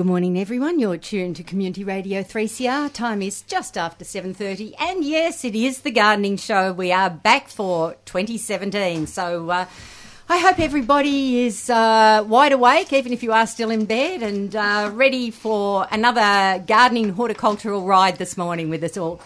good morning, everyone. You're tuned to Community Radio 3CR. Time is just after 7.30. And yes, it is the gardening show. We are back for 2017. So uh, I hope everybody is uh, wide awake, even if you are still in bed, and uh, ready for another gardening horticultural ride this morning with us all.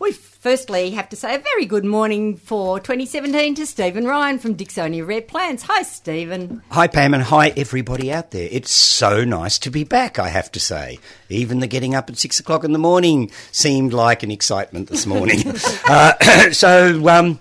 We firstly have to say a very good morning for 2017 to Stephen Ryan from Dicksonia Rare Plants. Hi, Stephen. Hi, Pam, and hi, everybody out there. It's so nice to be back, I have to say. Even the getting up at six o'clock in the morning seemed like an excitement this morning. uh, so, um,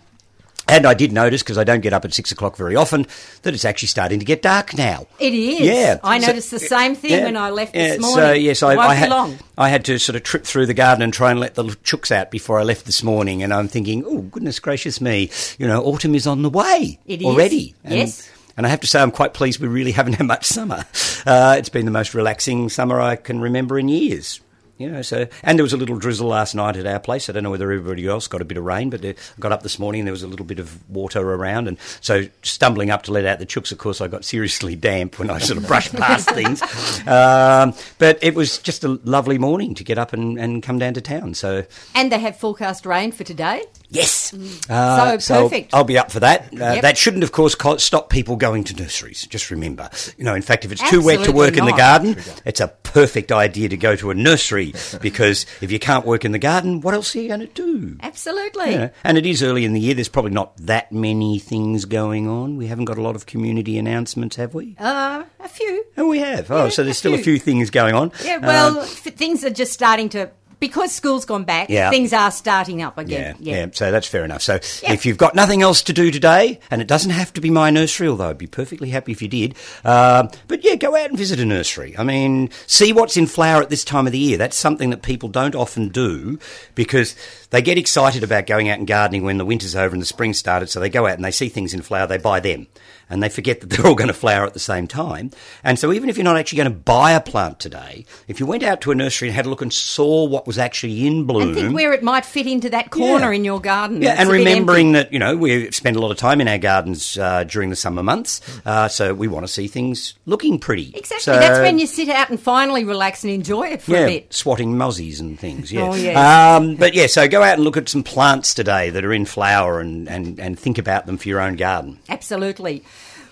and I did notice, because I don't get up at six o'clock very often, that it's actually starting to get dark now. It is. Yeah. I So- noticed the same thing Yeah. when I left Yeah, this morning. So yes, I, I had long. I had to sort of trip through the garden and try and let the chooks out before I left this morning, and I'm thinking, oh goodness gracious me, you know, autumn is on the way It is. already. And, Yes. And I have to say, I'm quite pleased we really haven't had much summer. Uh, it's been the most relaxing summer I can remember in years. You know, so and there was a little drizzle last night at our place. I don't know whether everybody else got a bit of rain, but I got up this morning and there was a little bit of water around, and so stumbling up to let out the chooks. Of course, I got seriously damp when I sort of brushed past things. Um, but it was just a lovely morning to get up and, and come down to town. So And they have forecast rain for today. Yes. Uh, So perfect. I'll be up for that. Uh, Yep. That shouldn't, of course, co- stop people going to nurseries. Just remember. You know, in fact, if it's too wet to Absolutely work in the garden, it's a perfect idea to go to a nursery because if you can't work in the garden, what else are you going to do? Absolutely. Know, and it is early in the year. There's probably not that many things going on. We haven't got a lot of community announcements, have we? Uh, a few. Oh, we have. Oh, Yeah, so there's still a few. few things going on. Yeah, well, f- things are just starting to. Because school's gone back, Yeah. things are starting up Yeah, again. yeah, So that's fair enough. So Yeah. if you've got nothing else to do today, and it doesn't have to be my nursery, although I'd be perfectly happy if you did. Um, but yeah, go out and visit a nursery. I mean, see what's in flower at this time of the year. That's something that people don't often do because they get excited about going out and gardening when the winter's over and the spring started. So they go out and they see things in flower, they buy them. And they forget that they're all going to flower at the same time. And so even if you're not actually going to buy a plant today, if you went out to a nursery and had a look and saw what was actually in bloom. And think where it might fit into that corner Yeah. in your garden. Yeah, and remembering that you know we spend a lot of time in our gardens uh, during the summer months, uh, so we want to see things looking pretty. Exactly. So- That's when you sit out and finally relax and enjoy it for yeah, a bit. swatting mozzies and things. Yeah. Oh, yes. Um, but yeah, so go out and look at some plants today that are in flower and, and, and think about them for your own garden. Absolutely.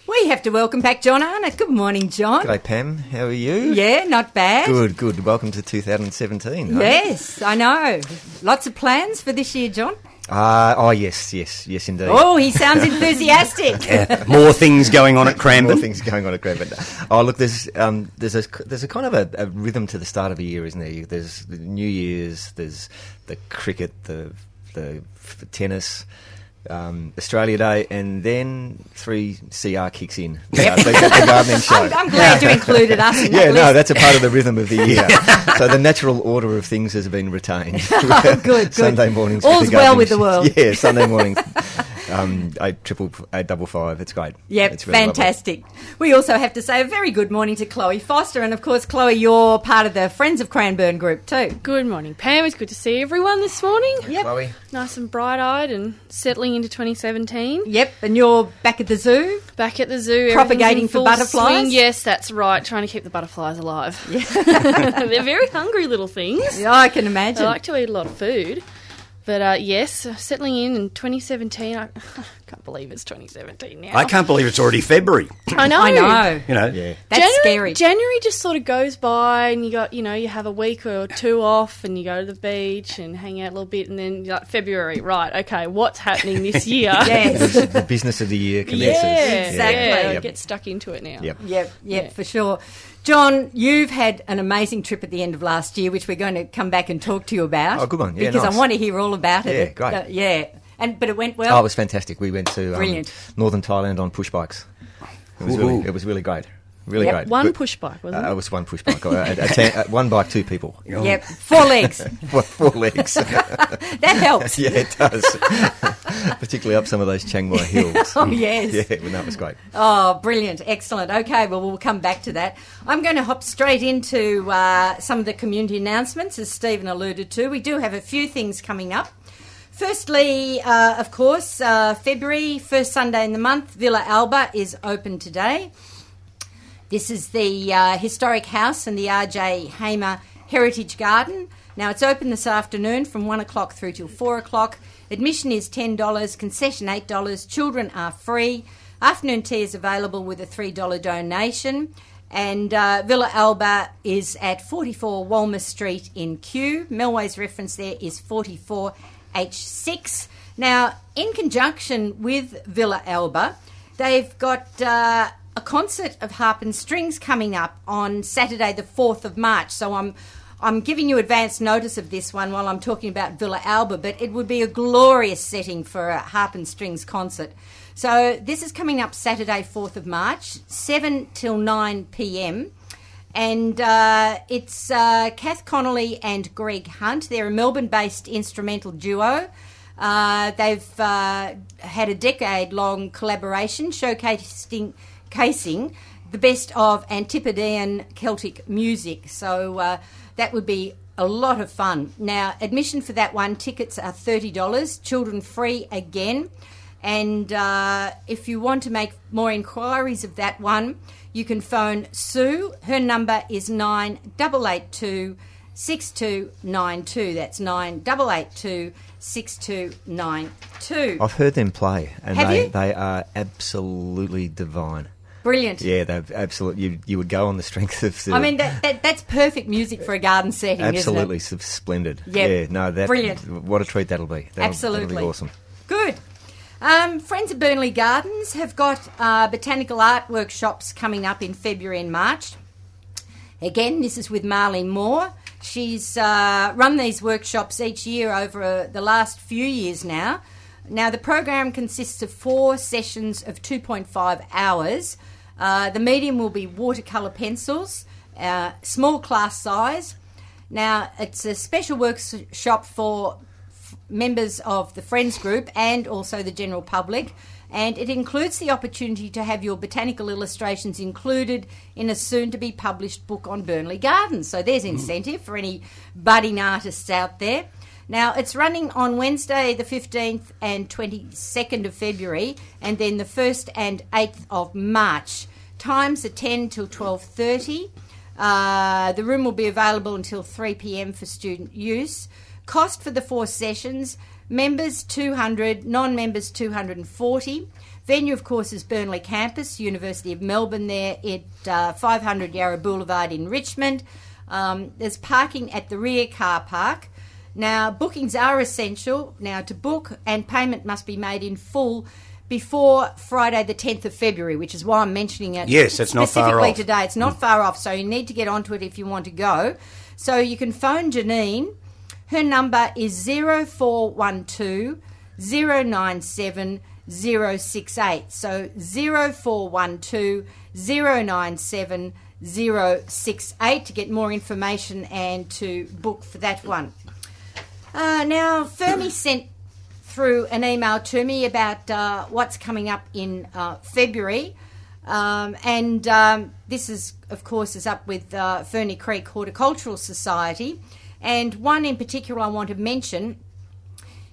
We have to welcome back John Arnott. Good morning, John. G'day, Pam. How are you? Yeah, not bad. Good, good. Welcome to 2017. huh? Yes, I know. Lots of plans for this year, John. Uh, oh, yes, yes, yes, indeed. Oh, he sounds enthusiastic. Yeah, more things going on at Cranbourne. More things going on at Cranbourne. Oh, look, there's um, there's a there's a kind of a, a rhythm to the start of a year, isn't there? There's the New Year's, there's the cricket, the the f- tennis. Um, Australia Day, and then three CR kicks in. Uh, the, the gardening show. I'm, I'm glad you included us in that yeah, no, list. that's a part of the rhythm of the year. so the natural order of things has been retained. good, good. Sunday mornings. All's with the well gardening with the world. Yeah, Sunday morning. Um, double five. It's great. Yep, it's really lovely. fantastic. We also have to say a very good morning to Chloe Foster, and of course, Chloe, you're part of the Friends of Cranbourne group too. Good morning, Pam. It's good to see everyone this morning. Yep. Chloe. Nice and bright eyed and settling into 2017. Yep, and you're back at the zoo. Back at the zoo. Propagating for butterflies? swing. Yes, that's right. Trying to keep the butterflies alive. They're very hungry little things. Yeah, I can They imagine. like to eat a lot of food. But uh, yes, settling in in 2017. I, I can't believe it's 2017 now. I can't believe it's already February. I know. I know. You know, Yeah. That's January, scary. January just sort of goes by, and you got you know you have a week or two off, and you go to the beach and hang out a little bit, and then you're like February, right? Okay, what's happening this year? yes. The, the business of the year commences. Yeah, Exactly. Yeah, Yep. get stuck into it now. Yep. Yep, yep, Yeah. for sure. John, you've had an amazing trip at the end of last year, which we're going to come back and talk to you about. Oh, good one. Yeah, because nice. I want to hear all about it. Yeah, great. Uh, yeah, and but it went well. Oh, it was fantastic. We went to um, Brilliant. northern Thailand on push bikes. It was really, it was really great. Really Yep. great. One Good- push bike, wasn't Uh, it? it was one push bike. A- a ten- uh, one bike, two people. Yep, four legs. Four, four legs. that helps. yeah, it does. Particularly up some of those Chiang Mai hills. Oh, yes. Yeah, well, that was great. Oh, brilliant. Excellent. Okay, well, we'll come back to that. I'm going to hop straight into uh, some of the community announcements, as Stephen alluded to. We do have a few things coming up. Firstly, uh, of course, uh, February, first Sunday in the month, Villa Alba is open today. This is the uh, historic house and the RJ Hamer Heritage Garden. Now it's open this afternoon from one o'clock through till four o'clock. Admission is ten dollars, concession eight dollars. Children are free. Afternoon tea is available with a three dollar donation. And uh, Villa Alba is at 44 Walmer Street in Kew. Melway's reference there is 44H6. Now, in conjunction with Villa Alba, they've got uh, a concert of harp and strings coming up on Saturday, the 4th of March. So I'm I'm giving you advance notice of this one while I'm talking about Villa Alba, but it would be a glorious setting for a harp and strings concert. So this is coming up Saturday, 4th of March, 7 till 9 p.m. And uh, it's uh, Kath Connolly and Greg Hunt. They're a Melbourne based instrumental duo. Uh, they've uh, had a decade long collaboration showcasing casing the best of Antipodean Celtic music. So uh, that would be a lot of fun. Now, admission for that one, tickets are $30, children free again. And uh, if you want to make more inquiries of that one, you can phone Sue. Her number is 9882 6292. That's 9882 6292. I've heard them play, and Have they, you? they are absolutely divine. Brilliant. Yeah, they've absolutely. You, you would go on the strength of. The, I mean, that, that, that's perfect music for a garden setting, absolutely isn't it? splendid. Yep. Yeah, no, that Brilliant. What a treat that'll be. That'll, Absolutely. that'll be awesome. Good. Um, Friends of Burnley Gardens have got uh, botanical art workshops coming up in February and March. Again, this is with Marlene Moore. She's uh, run these workshops each year over uh, the last few years now. Now, the program consists of four sessions of 2.5 hours. Uh, the medium will be watercolour pencils, uh, small class size. Now, it's a special workshop for f- members of the Friends group and also the general public. And it includes the opportunity to have your botanical illustrations included in a soon to be published book on Burnley Gardens. So there's incentive for any budding artists out there. Now it's running on Wednesday the 15th and 22nd of February and then the 1st and 8th of March. Times are 10 till 12:30. Uh, the room will be available until 3 p.m. for student use. Cost for the four sessions members 200, non members 240. Venue, of course, is Burnley Campus, University of Melbourne, there at uh, 500 Yarra Boulevard in Richmond. Um, there's parking at the rear car park. Now, bookings are essential. Now, to book and payment must be made in full before Friday, the 10th of February, which is why I'm mentioning it. Yes, that's not far specifically off. today. It's not mm. far off, so you need to get onto it if you want to go. So you can phone Janine. Her number is 0412 097 068. So 0412 097 068 to get more information and to book for that one. Uh, now, Fermi sent through an email to me about uh, what's coming up in uh, February. Um, and um, this is, of course, is up with uh, Ferny Creek Horticultural Society. And one in particular I want to mention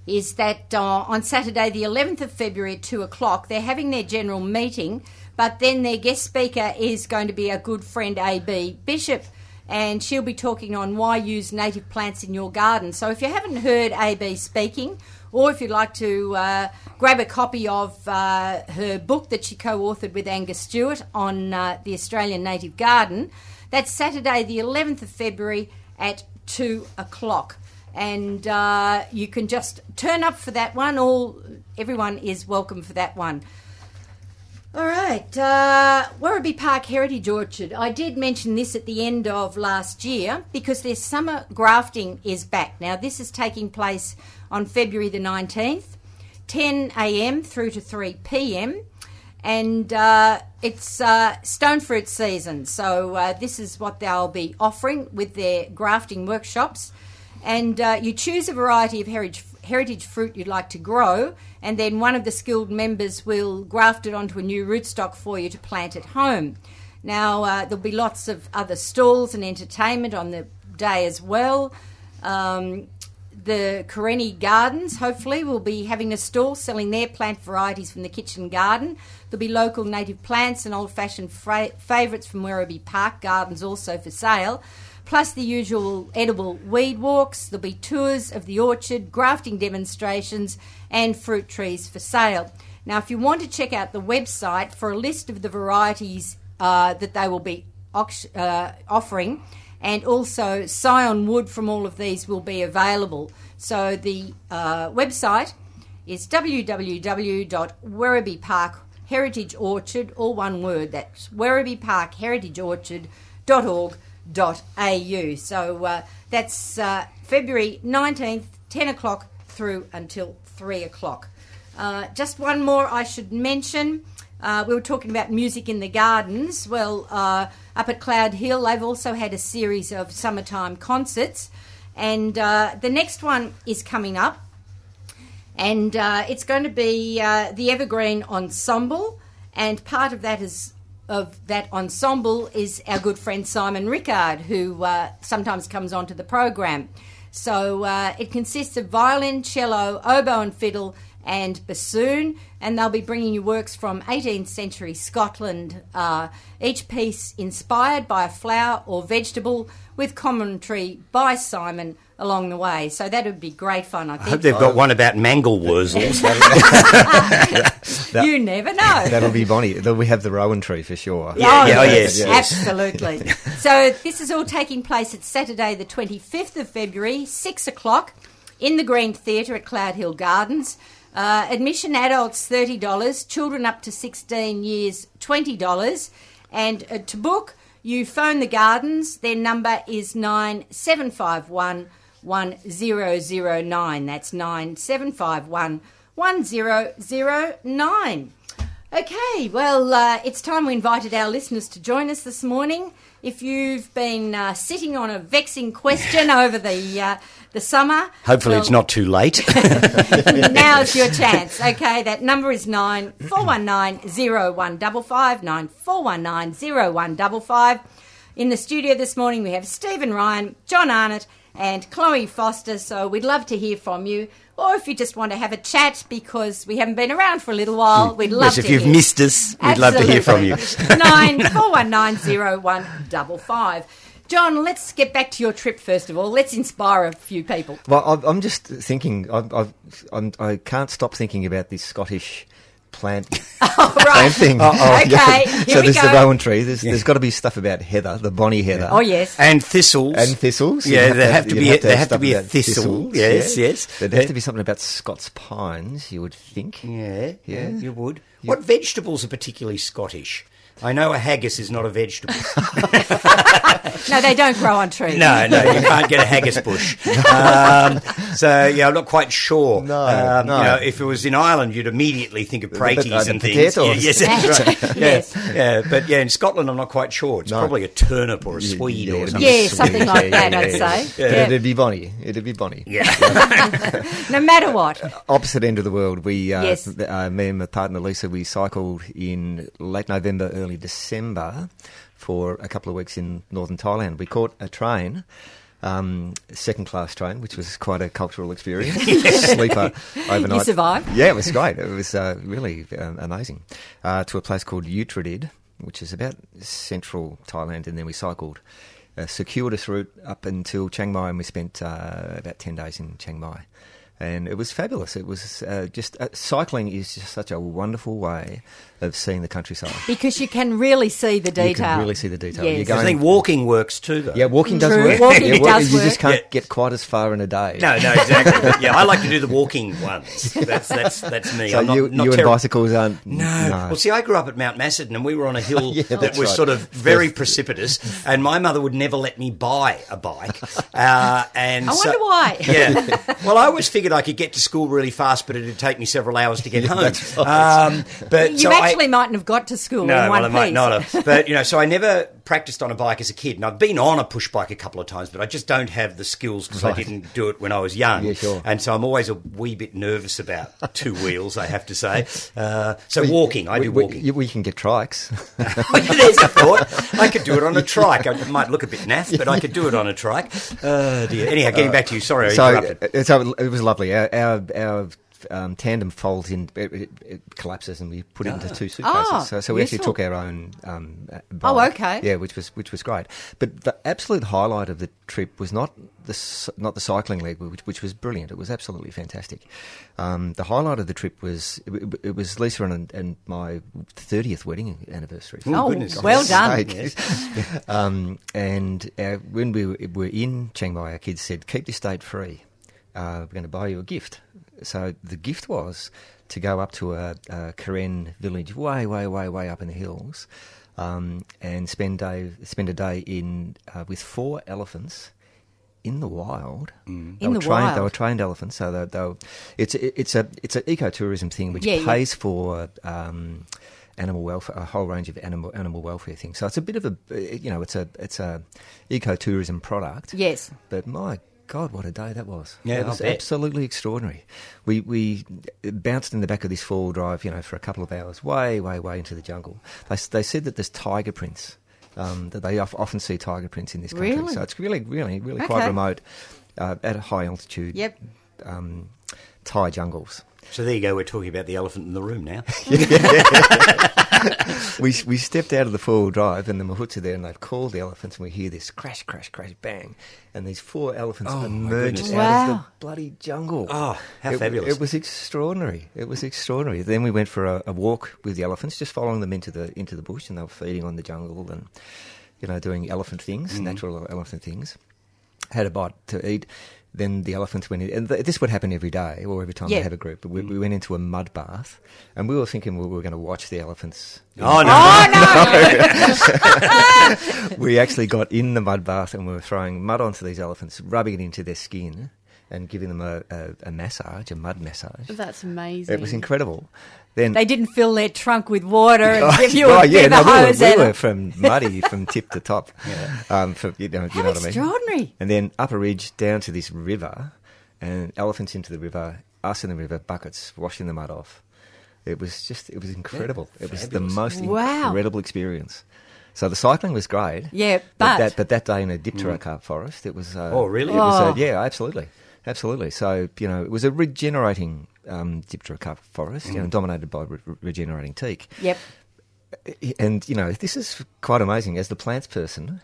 is that uh, on Saturday, the 11th of February at 2 o'clock, they're having their general meeting, but then their guest speaker is going to be our good friend A.B. Bishop, and she'll be talking on why use native plants in your garden. So if you haven't heard A.B. speaking, or if you'd like to uh, grab a copy of uh, her book that she co authored with Angus Stewart on uh, the Australian native garden, that's Saturday, the 11th of February at 2 o'clock and uh, you can just turn up for that one. All everyone is welcome for that one. All right, uh, Park Heritage Orchard. I did mention this at the end of last year because their summer grafting is back. Now, this is taking place on February the 19th, 10 a.m. through to 3 p.m. And uh, it's uh, stone fruit season, so uh, this is what they'll be offering with their grafting workshops and uh, you choose a variety of heritage, heritage fruit you'd like to grow, and then one of the skilled members will graft it onto a new rootstock for you to plant at home. Now, uh, there'll be lots of other stalls and entertainment on the day as well. Um, the Kareni Gardens, hopefully, will be having a stall selling their plant varieties from the kitchen garden. There'll be local native plants and old fashioned fra- favourites from Werribee Park Gardens also for sale. Plus the usual edible weed walks. There'll be tours of the orchard, grafting demonstrations, and fruit trees for sale. Now, if you want to check out the website for a list of the varieties uh, that they will be uh, offering, and also scion wood from all of these will be available. So the uh, website is www.werribee Park Heritage Orchard, all one word. That's Werribee Park Heritage Orchard.org.au. So uh, that's uh, February 19th, 10 o'clock through until 3 o'clock. Uh, just one more I should mention. Uh, we were talking about music in the gardens. Well, uh, up at Cloud Hill, they've also had a series of summertime concerts, and uh, the next one is coming up, and uh, it's going to be uh, the Evergreen Ensemble, and part of that is of that ensemble is our good friend Simon Rickard, who sometimes comes onto the program. So uh, it consists of violin, cello, oboe, and fiddle and bassoon, and they'll be bringing you works from 18th century Scotland, uh, each piece inspired by a flower or vegetable with commentary by Simon along the way. So that would be great fun, I think. I hope they've got one about mangle wurzels. you never know. That'll be Bonnie. We have the rowan tree for sure. Yeah, Oh, yeah, oh, yes, yes. absolutely. so this is all taking place at Saturday, the 25th of February, 6 o'clock, in the Green Theatre at Cloud Hill Gardens. Uh, admission adults $30, children up to 16 years $20. And uh, to book, you phone the gardens. Their number is 9751 1009. That's 9751 1009. Okay, well, uh, it's time we invited our listeners to join us this morning. If you've been uh, sitting on a vexing question over the uh, the summer, Hopefully, well, it's not too late. now's your chance. Okay, that number is nine four one nine zero one double five nine four one nine zero one double five. In the studio this morning, we have Stephen Ryan, John Arnott, and Chloe Foster. So we'd love to hear from you, or if you just want to have a chat because we haven't been around for a little while, we'd mm. love yes, to. if you've hear. missed us, we'd love to hear from you. Nine four one nine zero one double five. John, let's get back to your trip first of all. Let's inspire a few people. Well, I'm- I'm just thinking. I've, I've, I'm, I can't stop thinking about this Scottish plant All plant right. thing. Okay, here so we there's go. the rowan tree. There's, there's got to be stuff about heather, the bonnie heather. Oh yes. And thistles. And thistles. Yeah, there have to you'd be a- there have to be a thistle. thistles, Yes, yeah. yes. There'd have to be something about Scots pines. You would think. Yeah, yeah, Yeah. you would. What vegetables are particularly Scottish? I know a haggis is not a vegetable. No, they don't grow on trees. no, no, you can't get a haggis bush. Um, so yeah, I'm not quite sure. No, um, no. You know, if it was in Ireland, you'd immediately think of uh, praties the and things. Yeah, yes, that's right. Yeah, Yes. yeah, but yeah, in Scotland, I'm not quite sure. It's No. probably a turnip or a Yeah, swede yeah, or something. Yeah, something like that, yeah, I'd yeah. say. But Yeah. It'd be bonnie. It'd be bonnie. Yeah. No matter what. Opposite end of the world, we, uh, Yes. uh, me and my partner Lisa, we cycled in late November, early December for a couple of weeks in northern Thailand. We caught a train, um, second class train, which was quite a cultural experience. Sleeper overnight. You survived? Yeah, it was great. It was uh, really uh, amazing. Uh, to a place called Uttaradit, which is about central Thailand, and then we cycled a circuitous route up until Chiang Mai, and we spent uh, about 10 days in Chiang Mai. And it was fabulous. It was uh, just uh, cycling is just such a wonderful way of seeing the countryside. Because you can really see the detail. You can really see the detail. Yes. You're I think walking works too, though. yeah, walking does True. work. Walking yeah, does you work. just can't Yeah. get quite as far in a day. No, no, exactly. yeah, I like to do the walking ones. That's that's that's me. So I'm not, you, not you and bicycles aren't. No. Well, see, I grew up at Mount Macedon, and we were on a hill Yeah, that was right. sort of very precipitous, and my mother would never let me buy a bike. Uh, and I so- wonder why. Yeah. Well, I always figured I could get to school really fast, but it'd take me several hours to get home. that's right. Um, but You so I- actually mightn't have got to school no, in one well, I might piece. not have. But you know, so I never practiced on a bike as a kid, and I've been on a push bike a couple of times, but I just don't have the skills because I didn't do it when I was young. Yeah, sure. And so I'm always a wee bit nervous about two wheels, I have to say. Uh, so walking, I we, do we- walking. you- we can get trikes. There's a thought. I could do it on a trike. I might look a bit naff, but I could do it on a trike. Oh, dear. Anyhow, getting back to you. Sorry, I so, interrupted. uh, so it was lovely. Our our, our um, tandem folds in, it, it, it collapses, and we put it into two suitcases. Ah, so, so we actually took our own. Um, uh, Oh, okay. Yeah, which was which was great. But the absolute highlight of the trip was not the not the cycling leg, which, which was brilliant. It was absolutely fantastic. Um, the highlight of the trip was it, it was Lisa and, and my thirtieth wedding anniversary. Oh, goodness. well done. sake. um, and uh, when we were, were in Chiang Mai, our kids said, "Keep this date free. Uh, we're going to buy you a gift." So the gift was to go up to a, a Karen village, way, way, way, way up in the hills, um, and spend day spend a day in uh, with four elephants. In the wild, they In were the trained. They were trained elephants, so they, they were, it's it's a it's an ecotourism thing which Yeah, yeah. pays for um, animal welfare, a whole range of animal animal welfare things. So it's a bit of a you know it's a it's a ecotourism product. Yes. But my God, what a day that was! Yeah, it was absolutely extraordinary. We we bounced in the back of this four wheel drive, you know, for a couple of hours, way way way into the jungle. They they said that there's tiger prints. Um, that they often see tiger prints in this country, Really? so it's really, really, really quite remote, uh, at a high altitude. Yep. Um, Thai jungles. So there you go. We're talking about the elephant in the room now. we we stepped out of the four wheel drive and the mahouts are there and they've called the elephants and we hear this crash, crash, crash, bang, and these four elephants Oh, my emerged goodness. out of the bloody jungle. Oh, how it, fabulous. It was extraordinary. It was extraordinary. Then we went for a, a walk with the elephants, just following them into the into the bush, and they were feeding on the jungle and you know doing elephant things, Mm-hmm. natural elephant things. Had a bite to eat. Then the elephants went in, and th- this would happen every day or every time Yeah. they have a group. But we, we mm. went into a mud bath, and we were thinking we were going to watch the elephants Oh, no. Oh no! we actually got in the mud bath and we were throwing mud onto these elephants, rubbing it into their skin, and giving them a, a, a massage, a mud massage. That's amazing. It was incredible. Then they didn't fill their trunk with water and give you Oh, a bit no, we a were, we were from muddy from tip to top. Um, from, you know, you How know what I mean. extraordinary. And then up a ridge down to this river, and elephants into the river, us in the river, buckets washing the mud off. It was just, it was incredible. it was the most Wow. incredible experience. So the cycling was great. Yeah, but but- that, but that day in a Diptera forest, it was. Uh, Oh, really? It was. Uh, Oh. yeah, absolutely, absolutely. So you know, it was a regenerating um, Diptera forest, you know, dominated by re- regenerating teak. Yep. And you know, this is quite amazing. As the plants person,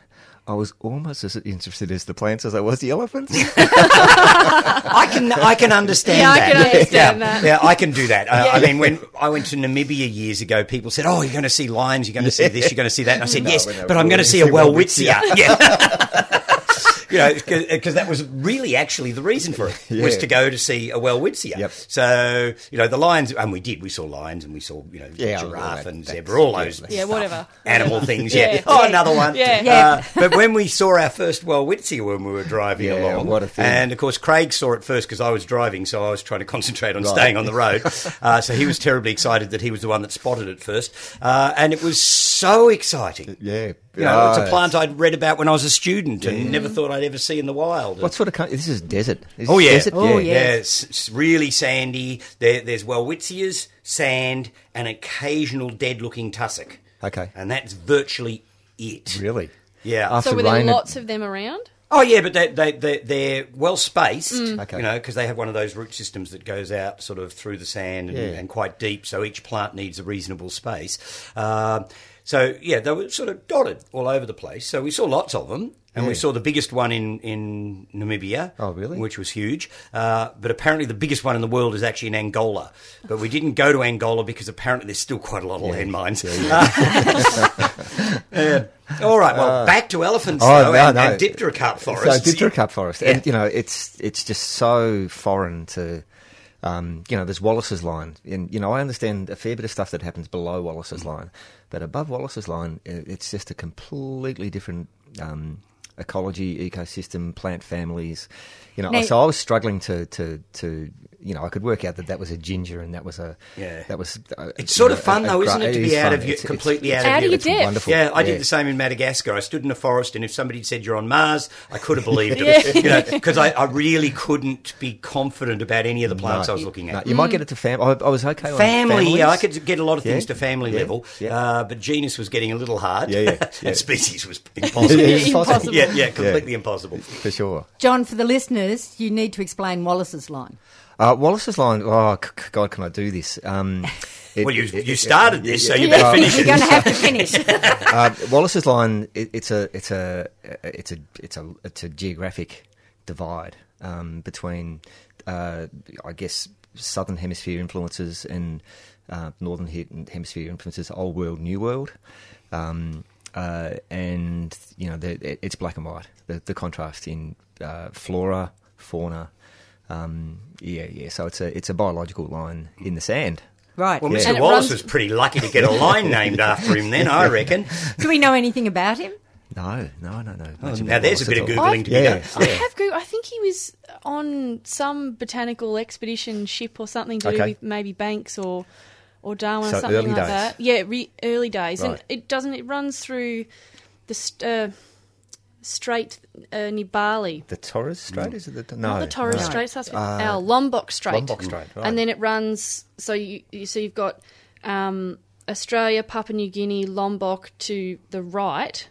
I was almost as interested as the plants as I was the elephants. I can I can understand Yeah, I that. can understand yeah, that. Yeah, I can do that. Uh, I mean, when I went to Namibia years ago, people said, "Oh, you're going to see lions, you're going to see this, you're going to see that." And I said, No, "Yes, we're not- but I'm we're going to gonna see a see Welwitschia." Welwitschia. Yeah. You know, because that was really actually the reason for it was to go to see a Welwitschia. Yep. So you know the lions, and we did. We saw lions, and we saw you know Yeah, giraffe that- and zebra, all yeah, those Yeah, whatever. animal things. Yeah. Yeah. Oh, Yeah. another one. Yeah. Yeah. Uh, but when we saw our first Welwitschia when we were driving Yeah, along, what a thing. and of course Craig saw it first because I was driving, so I was trying to concentrate on Right. staying on the road. Uh, so he was terribly excited that he was the one that spotted it first, uh, and it was so exciting. yeah, You know, it's Oh, a plant I'd read about when I was a student and never thought I'd ever see in the wild. What sort of country? This is desert. Is Oh it yeah, desert? Oh, yeah, yeah. It's, it's really sandy. There, there's Welwitschias, sand, and occasional dead-looking tussock. Okay. and that's virtually it. Really? Yeah. After So were there rain- lots of them around? Oh yeah, but they, they, they, they're well spaced, Okay. you know, because they have one of those root systems that goes out sort of through the sand and, Yeah. and quite deep. So each plant needs a reasonable space. Um, so yeah, they were sort of dotted all over the place. So we saw lots of them. And we saw the biggest one in, in Namibia. Oh, really? Which was huge. Uh, but apparently the biggest one in the world is actually in Angola. But we didn't go to Angola because apparently there's still quite a lot of landmines. Yeah. All right, well, back to elephants, Oh, though, no, and, no. and Dipterocarp forests. So Dipterocarp forest, and you know, it's it's just so foreign to. Um, you know, there's Wallace's line, and you know, I understand a fair bit of stuff that happens below Wallace's line, but above Wallace's line, it's just a completely different um, ecology, ecosystem, plant families. You know, Now- so I was struggling to, to, to, you know, I could work out that that was a ginger and that was a, Yeah. that was. Uh, It's sort you of fun a- a though, isn't it, to is be out of your It's- it's- completely out Out of of your your depth. Wonderful. Yeah, I did the same in Madagascar. I stood in a forest, and if somebody had said you're on Mars, I could have believed it. You know, because I, I really couldn't be confident about any of the plants I was looking No, at. you might get it to family. I, I was okay on Family, yeah, I could get a lot of things Yeah, to family yeah, level, yeah. Uh, but genus was getting a little hard. Yeah, yeah, yeah. and species was impossible. Yeah, yeah, it's possible. Impossible. yeah, completely impossible. for sure. John, for the listeners, you need to explain Wallace's line. Uh, Wallace's line. Oh c- c- God, can I do this? Um, it- Well, you, it- you it- started this, so you Yeah. better finish You're going to have to finish. uh, Wallace's line. It, it's a it's a it's a it's a it's a geographic divide um, between, uh, I guess, southern hemisphere influences and uh, northern he- hemisphere influences. Old world, new world. Um, uh, and you know, the, it, it's black and white. The, the contrast in uh, flora, fauna, um, yeah, yeah. So it's a it's a biological line in the sand. Right. Well, Yeah. Mr. Wallace runs- was pretty lucky to get a line named after him. Then I reckon. Do we know anything about him? No, no, no, no. Oh, now about there's a bit at of all. googling to be Yeah, done. I have Googled. I think he was on some botanical expedition ship or something to do with maybe Banks or or Darwin So or something early like days. that. Yeah, re- early days, and it doesn't. It runs through the st- uh, Strait uh, near Bali. The Torres Strait is it? The, no, Not the Torres no. Strait, starts with Uh, L. Lombok Strait. Lombok Strait, right. And then it runs. So you, you so you've got um, Australia, Papua New Guinea, Lombok to the right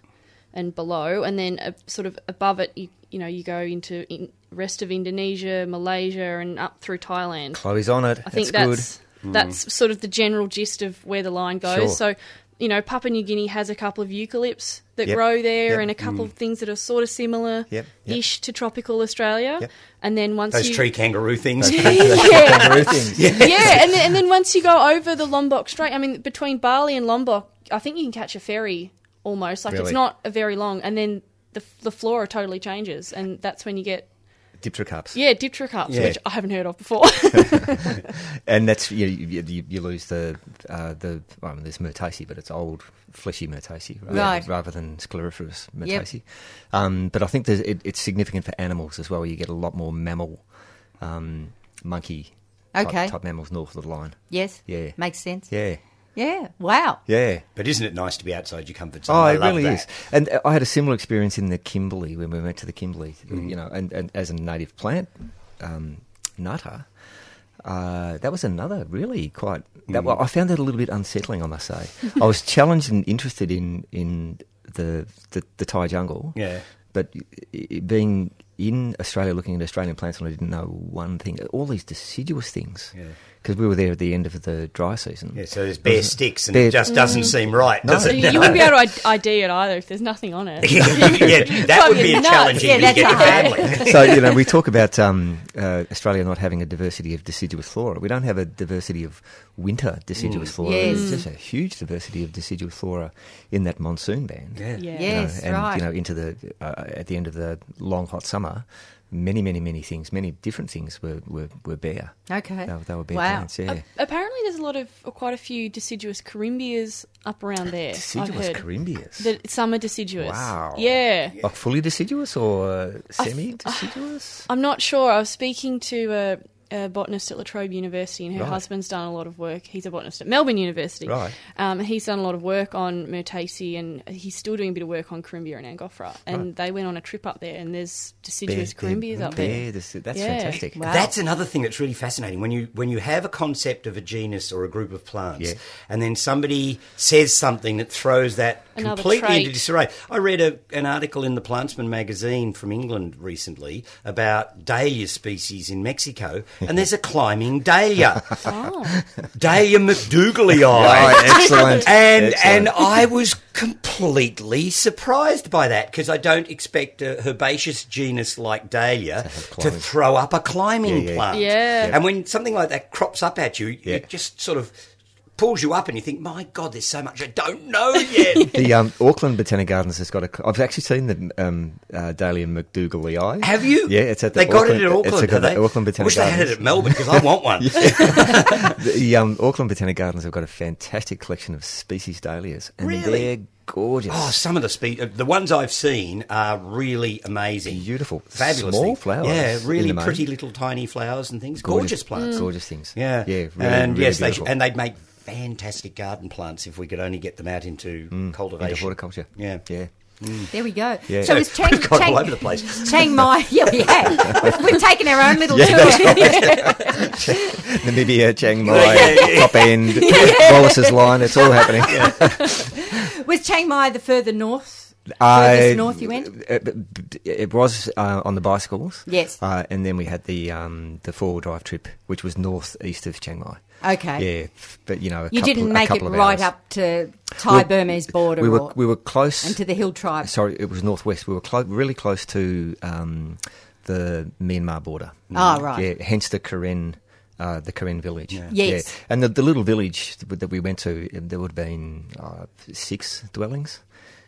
and below, and then uh, sort of above it, you, you know, you go into in, rest of Indonesia, Malaysia, and up through Thailand. Chloe's on it. I think that's, that's that's sort of the general gist of where the line goes. Sure. So, you know, Papua New Guinea has a couple of eucalypts that Yep. grow there, Yep. and a couple of things that are sort of similar Yep. Yep. ish to tropical Australia. Yep. And then once Those you tree kangaroo things. yeah, Kangaroo things. yeah, and then, and then once you go over the Lombok Strait, I mean, between Bali and Lombok, I think you can catch a ferry almost. Like it's not a very long, and then the the flora totally changes, and that's when you get Dipterocarps. yeah dipterocarps, Yeah. which I haven't heard of before. And that's you, you, you, lose the uh, the well, there's myrtaceae, but it's old fleshy myrtaceae rather, Right. rather than sclerophyllous Yep. myrtaceae. Um, but I think there's, it, it's significant for animals as well. You get a lot more mammal, um, monkey type, Okay. type mammals north of the line. Yes. Yeah. Makes sense. Yeah, Yeah. Wow. yeah. But isn't it nice to be outside your comfort zone? Oh, I it love really that. is. And uh, I had a similar experience in the Kimberley when we went to the Kimberley. Mm. You know, and, and as a native plant um, nutter, uh, that was another really quite. Mm. That, well, I found that a little bit unsettling. I must say, I was challenged and interested in in the the, the Thai jungle. Yeah. But i- i- being in Australia, looking at Australian plants, and I didn't know one thing. All these deciduous things. Yeah. Because we were there at the end of the dry season. Yeah, so there's bare sticks, and Bare- it just doesn't seem right, does No. it? you wouldn't be able to ID it either if there's nothing on it. yeah, that would be a challenge Yeah, to that's get a family. so you know we talk about um, uh, Australia not having a diversity of deciduous flora. We don't have a diversity of winter deciduous flora. Yes. There's just a huge diversity of deciduous flora in that monsoon band. Yeah. Yeah. You know, and right. you know into the uh, at the end of the long hot summer, many many many things, many different things were were, were bare. Okay. They, were- they were bare Wow. plants. Yeah. A- apparently, there's a lot of, or quite a few deciduous corymbias up around there. deciduous corymbias. That some are deciduous. Wow. Yeah. like fully deciduous or uh, semi deciduous? I'm not sure. I was speaking to a, a botanist at La Trobe University, and her Right. husband's done a lot of work. He's a botanist at Melbourne University. Right. Um, he's done a lot of work on Myrtaceae, and he's still doing a bit of work on Corymbia and Angophora. And Right. they went on a trip up there, and there's deciduous Bare- Corymbias bare- up there. bare That's Yeah. fantastic. Wow. That's another thing that's really fascinating when you when you have a concept of a genus or a group of plants, Yeah. and then somebody says something that throws that Another completely trait. into disarray. I read a, an article in the Plantsman magazine from England recently about dahlia species in Mexico, and there's a climbing dahlia, Oh. Dahlia macdougallii. Right, excellent. And Excellent. and I was completely surprised by that because I don't expect a herbaceous genus like Dahlia have to throw up a climbing Yeah, yeah. plant. Yeah. And when something like that crops up at you, Yeah. it just sort of pulls you up, and you think, "My God, there's so much I don't know yet." The um, Auckland Botanic Gardens has got a. I've actually seen the um, uh, Dahlia McDougall Have you? Yeah, it's at the they got Auckland, it in it's Auckland. at have the they? Auckland I Botanic wish they had it at Melbourne because I want one. The um, Auckland Botanic Gardens have got a fantastic collection of species dahlias, and Really? they're gorgeous. Oh, some of the spe- uh, the ones I've seen are really amazing. Beautiful. fabulous, Small thing. flowers Yeah, really pretty little tiny flowers and things. Gorgeous, plants. gorgeous things. Yeah, yeah, really, and really yes, they sh- and they'd make fantastic garden plants if we could only get them out into cultivation. Mm, into horticulture. Yeah. yeah. There we go. Yeah. So it's Chiang, We've gone Chiang, all over the place. Chiang Mai. Yeah, we have. We've, we've taken our own little tour. Namibia, Chiang Mai, Yeah, yeah, yeah. Top End, Wallace's Line. It's all happening. Was Chiang Mai the further north? I- Furthest north you went? It, it- it was uh, on the bicycles. Yes. Uh, and then we had the um, the four wheel drive trip, which was north east of Chiang Mai. Okay. Yeah, but you know, a You couple, didn't make it couple of right hours. up to Thai Burmese border We were or we were close and to the hill tribe. Sorry, it was northwest. We were clo- really close to um, the Myanmar border. Ah, right. Yeah, hence the Karen. Uh, the Karen village. Yeah. Yes. Yeah. And the, the little village that we went to, there would have been uh, six dwellings.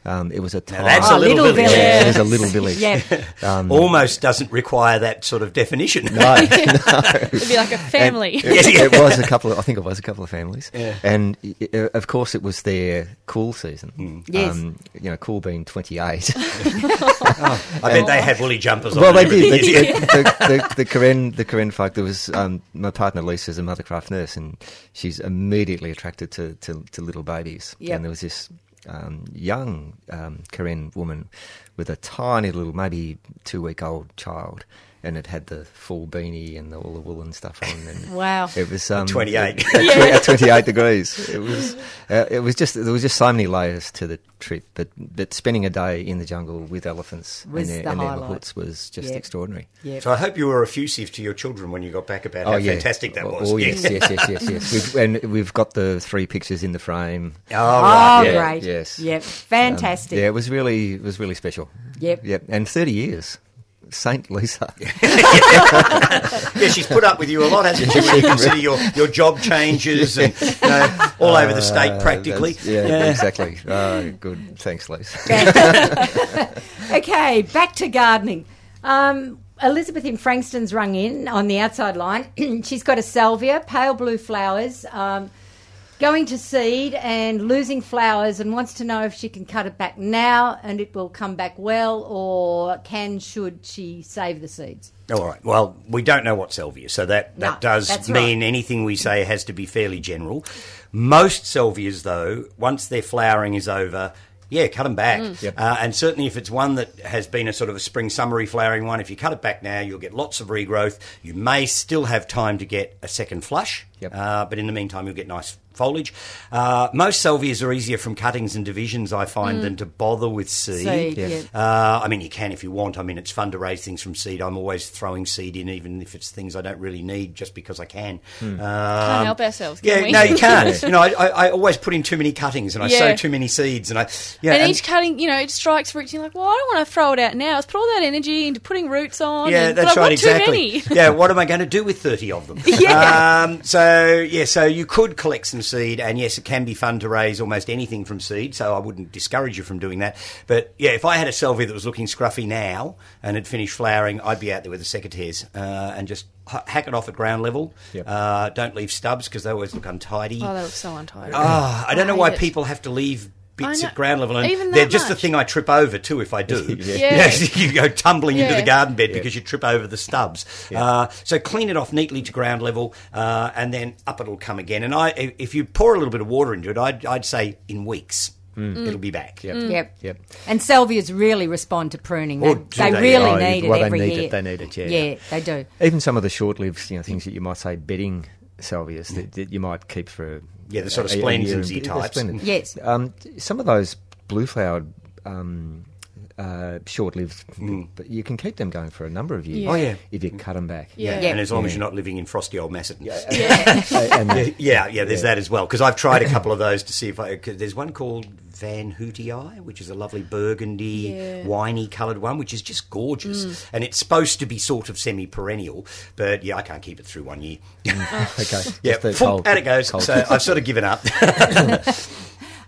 Um, it was a tiny. that's a little village. Yeah, it was a little village. Yeah. Um, Almost doesn't require that sort of definition. no, It'd be like a family. And it, it was a couple. Of, I think it was a couple of families. Yeah. And uh, of course, it was their cool season. Hmm. Yes. Um, you know, cool being twenty eight. I bet they had woolly jumpers on. well, and they did. everything. The, the, the, the Karen, the Karen folk. There was um, my partner Lisa's a mothercraft nurse, and she's immediately attracted to, to, to little babies. Yep. And there was this um, young um, Karen woman with a tiny little, maybe two week old child, and it had the full beanie and the, all the woolen stuff on. And Wow. It was um, 28. At, tw- at 28 degrees. It was. Uh, it was just. There was just so many layers to the trip. But but spending a day in the jungle with elephants Was and their, the and their highlight. mahouts was just Yep. extraordinary. Yeah. So I hope you were effusive to your children when you got back about how fantastic that oh, was. Oh yes, yes, yes, yes, yes. We've, and we've got the three pictures in the frame. Oh, Oh, right. yeah, great. yes. Yep. Um, Fantastic. yeah, it was really, it was really special. Yep. Yep. And thirty years, Saint Lisa. Yeah, she's put up with you a lot, hasn't she? When you consider your, your job changes and you know, all over the state Uh, practically. that's- yeah, exactly. Uh, good. Thanks, Lisa. okay, back to gardening. Um, Elizabeth in Frankston's rung in on the outside line. She's got a salvia, pale blue flowers, um, going to seed and losing flowers, and wants to know if she can cut it back now and it will come back well, or can should she save the seeds? All right. Well, we don't know what salvia, so that, that No, does mean right. anything we say has to be fairly general. Most salvias, though, once their flowering is over, yeah, cut them back. Mm. Yep. Uh, and certainly if it's one that has been a sort of a spring summery flowering one, if you cut it back now, you'll get lots of regrowth. You may still have time to get a second flush, Yep. uh, but in the meantime, you'll get nice foliage. Uh, most salvias are easier from cuttings and divisions, I find, than to bother with seed. Seed, Yeah. yeah. Uh, I mean, you can if you want. I mean, it's fun to raise things from seed. I'm always throwing seed in, even if it's things I don't really need, just because I can. Hmm. Can't help ourselves, can Yeah, we? no, you can't. you know, I, I, I always put in too many cuttings and I sow too many seeds, and I yeah. and, and- each cutting, you know, it strikes roots. You're like, well, I don't want to throw it out now. Let's put all that energy into putting roots on. yeah, and, that's but I've right, exactly. Too many. yeah, what am I going to do with 30 of them? Yeah. Um, so, yeah, so you could collect some seed, and yes, it can be fun to raise almost anything from seed, so I wouldn't discourage you from doing that. But, yeah, if I had a salvia that was looking scruffy now and had finished flowering, I'd be out there with the secateurs uh, and just hack it off at ground level. Yep. Uh, don't leave stubs because they always look untidy. Oh, they look so untidy. Ah, I don't know why it. people have to leave bits at ground level, and Even they're that just the thing I trip over too if I do. Yeah. Yeah. you go tumbling into the garden bed because you trip over the stubs. Uh, so clean it off neatly to ground level, uh, and then up it'll come again. And I, if you pour a little bit of water into it, I'd, I'd say in weeks Mm. it'll be back. Yep. Yep. Yep. And salvias really respond to pruning. They, Oh, they they? really Oh, need it well, they every need it, year. they need it, yeah. Yeah, they do. Even some of the short-lived, you know, things that you might say bedding salvias that, that you might keep for Yeah, the sort of a- a splendens year y and- types. splendid. Yes. Um, some of those blue-flowered um, uh, short-lived, but you can keep them going for a number of years. Yeah. Oh, yeah. if you cut them back. Yeah. Yeah. And as long as you're not living in frosty old Macedon. Yeah. and Yeah, yeah, there's that as well. Because I've tried a couple of those to see if I. Cause there's one called Van Houttei, which is a lovely burgundy, Yeah. winey coloured one, which is just gorgeous. Mm. And it's supposed to be sort of semi perennial, but yeah, I can't keep it through one year. Ah. okay, yeah, Just the full- cold- out it goes. cold- So I've sort of given up.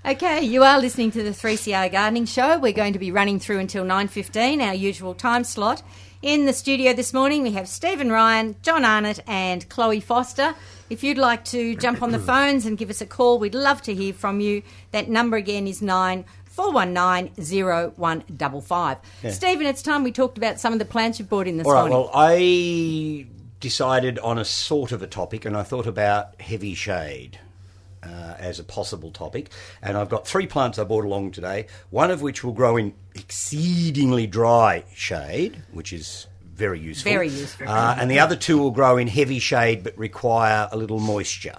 Okay, you are listening to the 3CR Gardening Show. We're going to be running through until 9.15, our usual time slot. In the studio this morning, we have Stephen Ryan, John Arnott and Chloe Foster. If you'd like to jump on the phones and give us a call, we'd love to hear from you. That number again is 94190155. Stephen, it's time we talked about some of the plants you've brought in this All right, morning. well, I decided on a sort of a topic, and I thought about heavy shade. Uh, as a possible topic, and I've got three plants I brought along today. One of which will grow in exceedingly dry shade, which is very useful. Very useful. Uh, and the other two will grow in heavy shade but require a little moisture.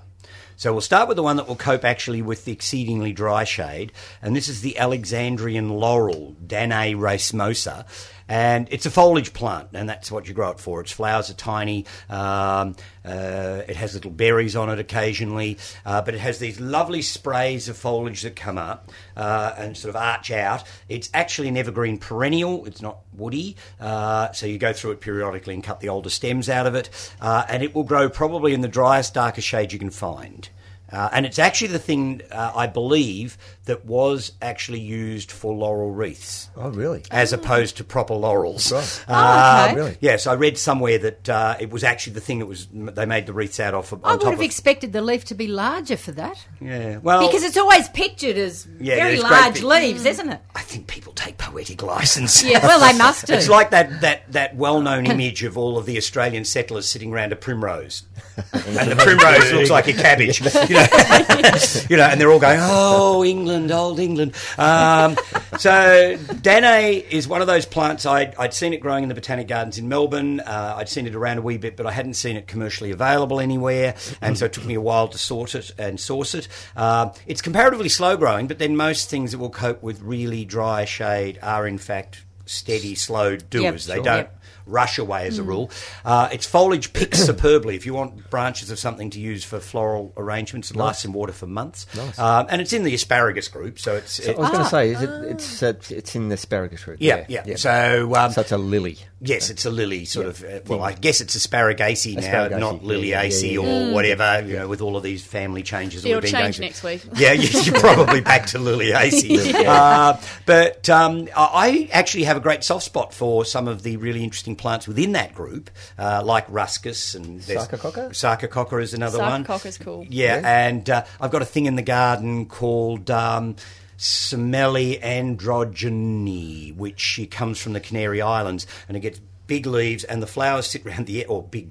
So we'll start with the one that will cope actually with the exceedingly dry shade, and this is the Alexandrian laurel, Danae racemosa. And it's a foliage plant, and that's what you grow it for. Its flowers are tiny. Um, uh, it has little berries on it occasionally, uh, but it has these lovely sprays of foliage that come up uh, and sort of arch out. It's actually an evergreen perennial. It's not woody, uh, so you go through it periodically and cut the older stems out of it, uh, and it will grow probably in the driest, darkest shade you can find. Uh, and it's actually the thing, uh, I believe, that was actually used for laurel wreaths. Oh, really? As opposed to proper laurels. Right. Oh, okay. Really? Yes, I read somewhere that uh, it was actually the thing that was they made the wreaths out of. On I would top have of, expected the leaf to be larger for that. Yeah, well, Because it's always pictured as Yeah, very large pic- leaves, isn't it? I think people take poetic license. Yeah, well, they must do. It's like that, that, that well known image of all of the Australian settlers sitting around a primrose. And the primrose looks like a cabbage. You know, you know, and they're all going, oh, England, old England. Um, so, Danae is one of those plants. I'd, I'd seen it growing in the Botanic Gardens in Melbourne. Uh, I'd seen it around a wee bit, but I hadn't seen it commercially available anywhere. And so it took me a while to sort it and source it. Uh, it's comparatively slow growing, but then most things that will cope with really dry shade are, in fact, steady, slow doers. they sure. don't Yep. Rush away as a rule. Uh, its foliage picks superbly. If you want branches of something to use for floral arrangements, it lasts in water for months. Nice. Um, and it's in the asparagus group, so it's. So I it- was going to say, is it, it's uh, it's in the asparagus root. yeah, yeah, So, um, so it's a lily. Yes, it's a lily sort Yeah. of. Uh, well, I guess it's asparagaceae now, Asparagaceae, not yeah, liliaceae yeah, or yeah, yeah. whatever. You know, with all of these family changes that It'll we've been change going next week. Yeah, you- you're probably back to liliaceae. uh, but um, I I actually have a great soft spot for some of the really interesting plants within that group, uh, like ruscus and there's- Sarcococca? Sarcococca is another one. Sarcococca's cool. Yeah, Yeah. and uh, I've got a thing in the garden called um, Semele androgyna, which comes from the Canary Islands, and it gets big leaves, and the flowers sit around the e- or big.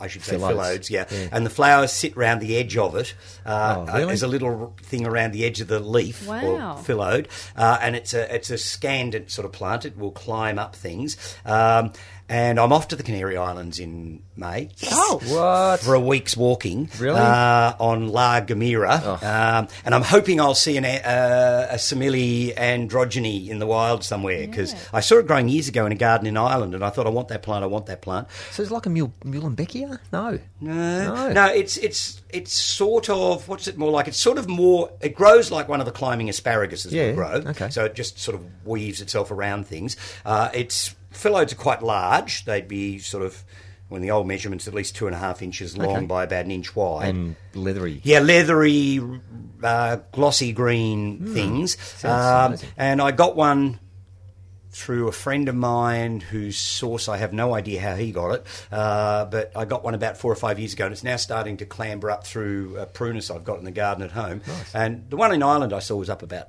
I should say Phyllodes. phyllodes, yeah. Yeah. and the flowers sit round the edge of it. Uh, Oh, really? uh, There's a little thing around the edge of the leaf Wow. or phyllodes, uh, and it's a it's a scandent sort of plant. It will climb up things. Um, and I'm off to the Canary Islands in May. Oh. What? For a week's walking, Really? uh, on La Gomera, Oh. um, and I'm hoping I'll see an, uh, a Semele androgyna in the wild somewhere because I saw it growing years ago in a garden in Ireland, and I thought I want that plant, I want that plant. So it's like a mule, Muhlenbeckia? No. No, No. no, it's it's it's sort of what's it more like? It's sort of more. It grows like one of the climbing asparaguses Yeah, grow. okay. So it just sort of weaves itself around things. Uh, its phyllodes are quite large. They'd be sort of, when the old measurements, at least two and a half inches long Okay. by about an inch wide. And leathery. Yeah, leathery, uh, glossy green things. Um, amazing. and I got one through a friend of mine whose source I have no idea how he got it, uh, but I got one about four or five years ago, and it's now starting to clamber up through a prunus I've got in the garden at home. And the one in Ireland I saw was up about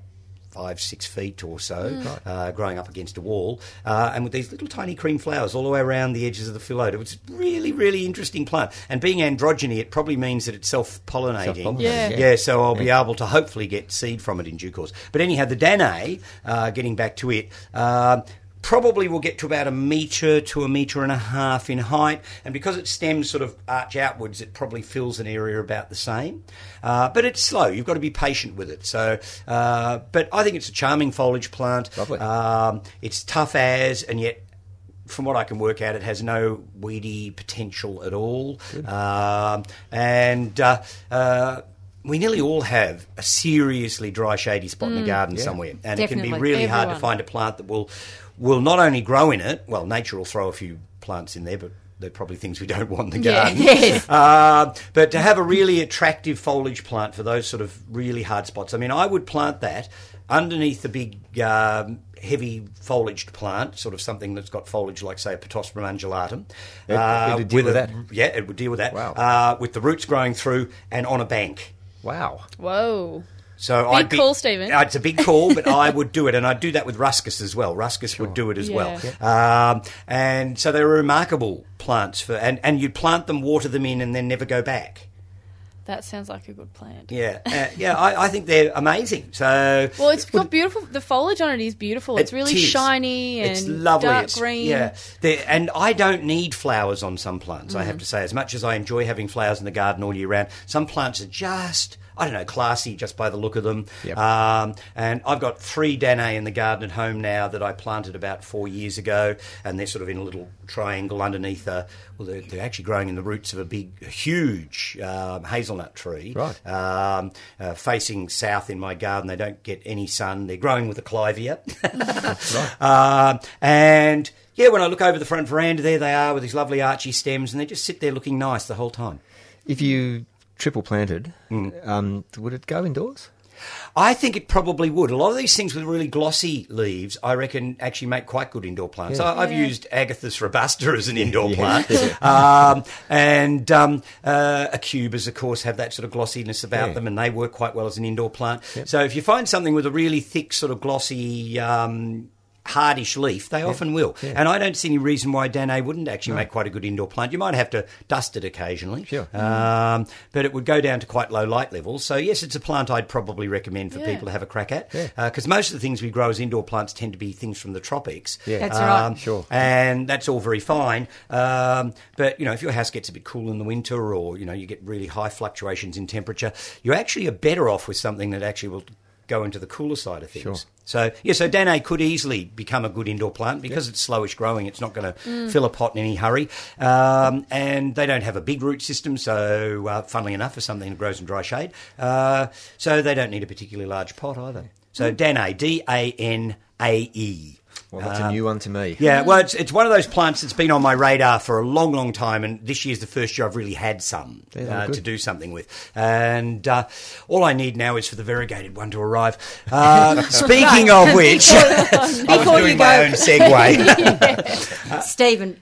five, six feet or so, uh, growing up against a wall, uh, and with these little tiny cream flowers all the way around the edges of the phyllodes. It was a really, really interesting plant. And being androgyna, it probably means that it's self-pollinating. Self-pollinating, Yeah. yeah. Yeah, so I'll be able to hopefully get seed from it in due course. But anyhow, the Danae, uh, getting back to it, uh, probably will get to about a metre to a metre and a half in height, and because its stems sort of arch outwards, it probably fills an area about the same. Uh, but it's slow. You've got to be patient with it. So, uh, but I think it's a charming foliage plant. Lovely. Um, it's tough as, and yet from what I can work out, it has no weedy potential at all. Um, and uh, uh, we nearly all have a seriously dry, shady spot in the garden somewhere, and it can be Definitely. really hard to find a plant that will will not only grow in it. Well, nature will throw a few plants in there, but. They're probably things we don't want in the Yeah. garden. Yes. Uh, but to have a really attractive foliage plant for those sort of really hard spots, I mean, I would plant that underneath the big um, heavy foliaged plant, sort of something that's got foliage like, say, a Pittosporum undulatum. It- it'd deal with a- that? Yeah, it would deal with that. Wow. Uh, with the roots growing through and on a bank. Wow. Whoa. So Big I'd be, call, Stephen. Uh, It's a big call, but I would do it, and I'd do that with ruscus as well. Ruscus would do it as well, um, and so they're remarkable plants for, and and you'd plant them, water them in, and then never go back. That sounds like a good plant. Yeah, uh, yeah, I, I think they're amazing. So Well, it's got beautiful. The foliage on it is beautiful. It's It really is. shiny and it's lovely. dark It's- green. Yeah, They're- and I don't need flowers on some plants. I Mm. have to say, as much as I enjoy having flowers in the garden all year round, some plants are just. I don't know, classy just by the look of them. Yep. Um, and I've got three Danae in the garden at home now that I planted about four years ago, and they're sort of in a little triangle underneath a. Well, they're, they're actually growing in the roots of a big, huge um, hazelnut tree. Right. Um, uh, facing south in my garden, they don't get any sun. They're growing with a clivia. Um, and yeah, when I look over the front veranda, there they are with these lovely archy stems, and they just sit there looking nice the whole time. If you triple planted, Mm. um, would it go indoors? I think it probably would. A lot of these things with really glossy leaves, I reckon, actually make quite good indoor plants. I, I've used Agathis robusta as an indoor plant, um, and um, uh, aucubas, of course, have that sort of glossiness about Yeah. them, and they work quite well as an indoor plant. So if you find something with a really thick, sort of glossy. Um, Hardish leaf, they often will, and I don't see any reason why Danae wouldn't actually make quite a good indoor plant. You might have to dust it occasionally, Sure. um, but it would go down to quite low light levels. So yes, it's a plant I'd probably recommend for Yeah. people to have a crack at Yeah. because most of the things we grow as indoor plants tend to be things from the tropics. Yeah. That's right. Sure. And that's all very fine. Um, but, you know, if your house gets a bit cool in the winter or, you know, you get really high fluctuations in temperature, you actually are better off with something that actually will go into the cooler side of things. Sure. So, yeah, so Danae could easily become a good indoor plant because it's slowish growing. It's not going to fill a pot in any hurry. Um, and they don't have a big root system, so, uh, funnily enough, for something that grows in dry shade. Uh, so they don't need a particularly large pot either. So Danae, D A N A E. Well, that's a new one to me. Yeah, well, it's, it's one of those plants that's been on my radar for a long, long time, and this year's the first year I've really had some Yeah, uh, to do something with. And uh, all I need now is for the variegated one to arrive. Uh, speaking of which, I was Before you doing my go. own segue. Stephen,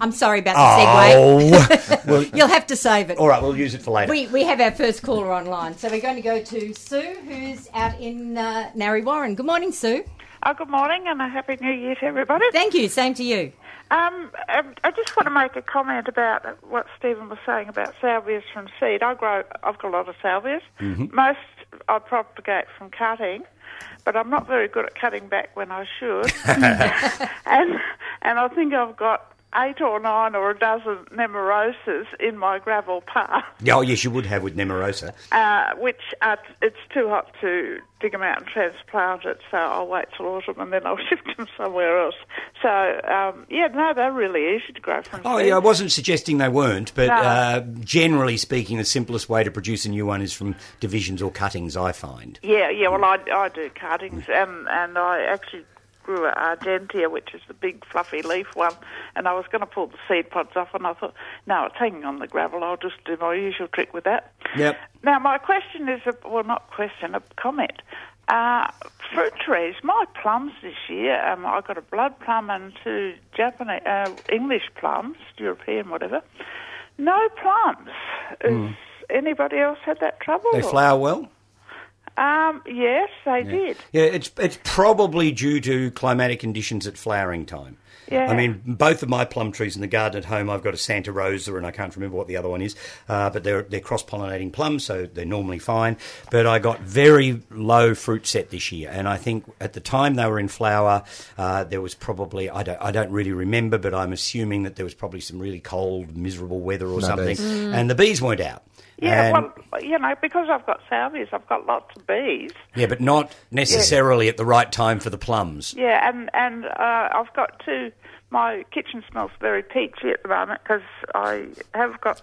I'm sorry about the segue. oh, You'll have to save it. all right, we'll use it for later. We, we have our first caller online. So we're going to go to Sue, who's out in uh, Narre Warren. Good morning, Sue. Oh, good morning and a happy new year to everybody. Thank you. Same to you. Um, um, I just want to make a comment about what Stephen was saying about salvias from seed. I grow, I've got a lot of salvias. Most I propagate from cutting, but I'm not very good at cutting back when I should. and and I think I've got eight or nine or a dozen nemorosas in my gravel path. oh, yes, you would have with Nemorosa. uh, which are, it's too hot to dig them out and transplant it, so I'll wait till autumn and then I'll shift them somewhere else. So, um, yeah, no, they're really easy to grow from Oh, seed. yeah, I wasn't suggesting they weren't, but No. uh, generally speaking, the simplest way to produce a new one is from divisions or cuttings, I find. Yeah, yeah, well, I, I do cuttings, and, and I actually grew a Argentea, which is the big fluffy leaf one, and I was going to pull the seed pods off, and I thought, no, it's hanging on the gravel, I'll just do my usual trick with that. Yep. Now, my question is, a, well, not question, a comment. Uh, fruit trees, my plums this year, um, I got a blood plum and two Japanese, uh, English plums, European, whatever. No plums. Has anybody else had that trouble? They flower well. Um, yes, they did. Yeah, it's it's probably due to climatic conditions at flowering time. Yeah. I mean, both of my plum trees in the garden at home, I've got a Santa Rosa, and I can't remember what the other one is, uh, but they're they're cross pollinating plums, so they're normally fine. But I got very low fruit set this year, and I think at the time they were in flower, uh, there was probably I don't I don't really remember, but I'm assuming that there was probably some really cold, miserable weather or No something, bees. and the bees weren't out. Yeah, And- well, you know, because I've got salvias, I've got lots of bees. yeah, but not necessarily at the right time for the plums. Yeah, and and uh, I've got two. My kitchen smells very peachy at the moment because I have got